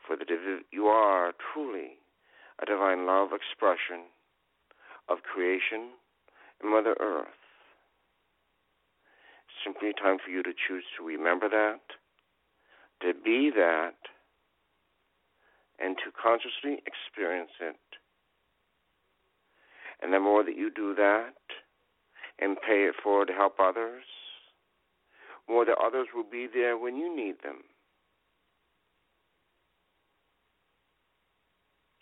for the div- you are truly a divine love expression of creation and Mother Earth. It's simply time for you to choose to remember that, to be that, and to consciously experience it. And the more that you do that and pay it forward to help others, more that others will be there when you need them.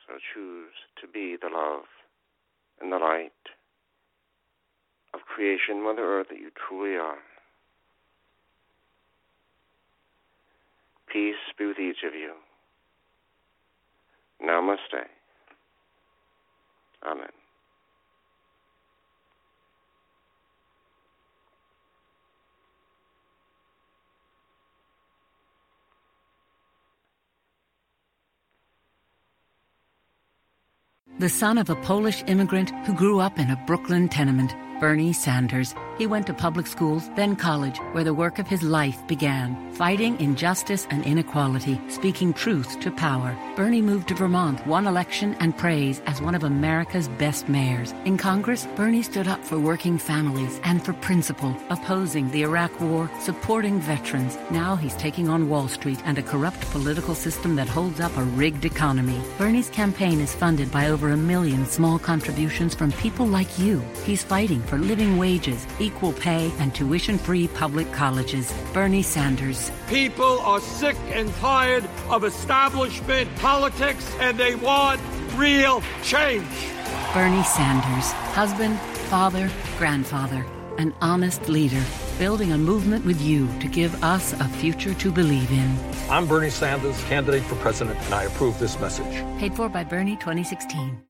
So choose to be the love and the light of creation, Mother Earth, that you truly are. Peace be with each of you. Namaste. Amen. The son of a Polish immigrant who grew up in a Brooklyn tenement, Bernie Sanders. He went to public schools, then college, where the work of his life began, fighting injustice and inequality, speaking truth to power. Bernie moved to Vermont, won election and praise as one of America's best mayors. In Congress, Bernie stood up for working families and for principle, opposing the Iraq War, supporting veterans. Now he's taking on Wall Street and a corrupt political system that holds up a rigged economy. Bernie's campaign is funded by over a million small contributions from people like you. He's fighting for living wages, equal pay, and tuition free public colleges. Bernie Sanders. People are sick and tired of establishment politics and they want real change. Bernie Sanders, husband, father, grandfather, an honest leader, building a movement with you to give us a future to believe in. I'm Bernie Sanders, candidate for president, and I approve this message. Paid for by Bernie 2016.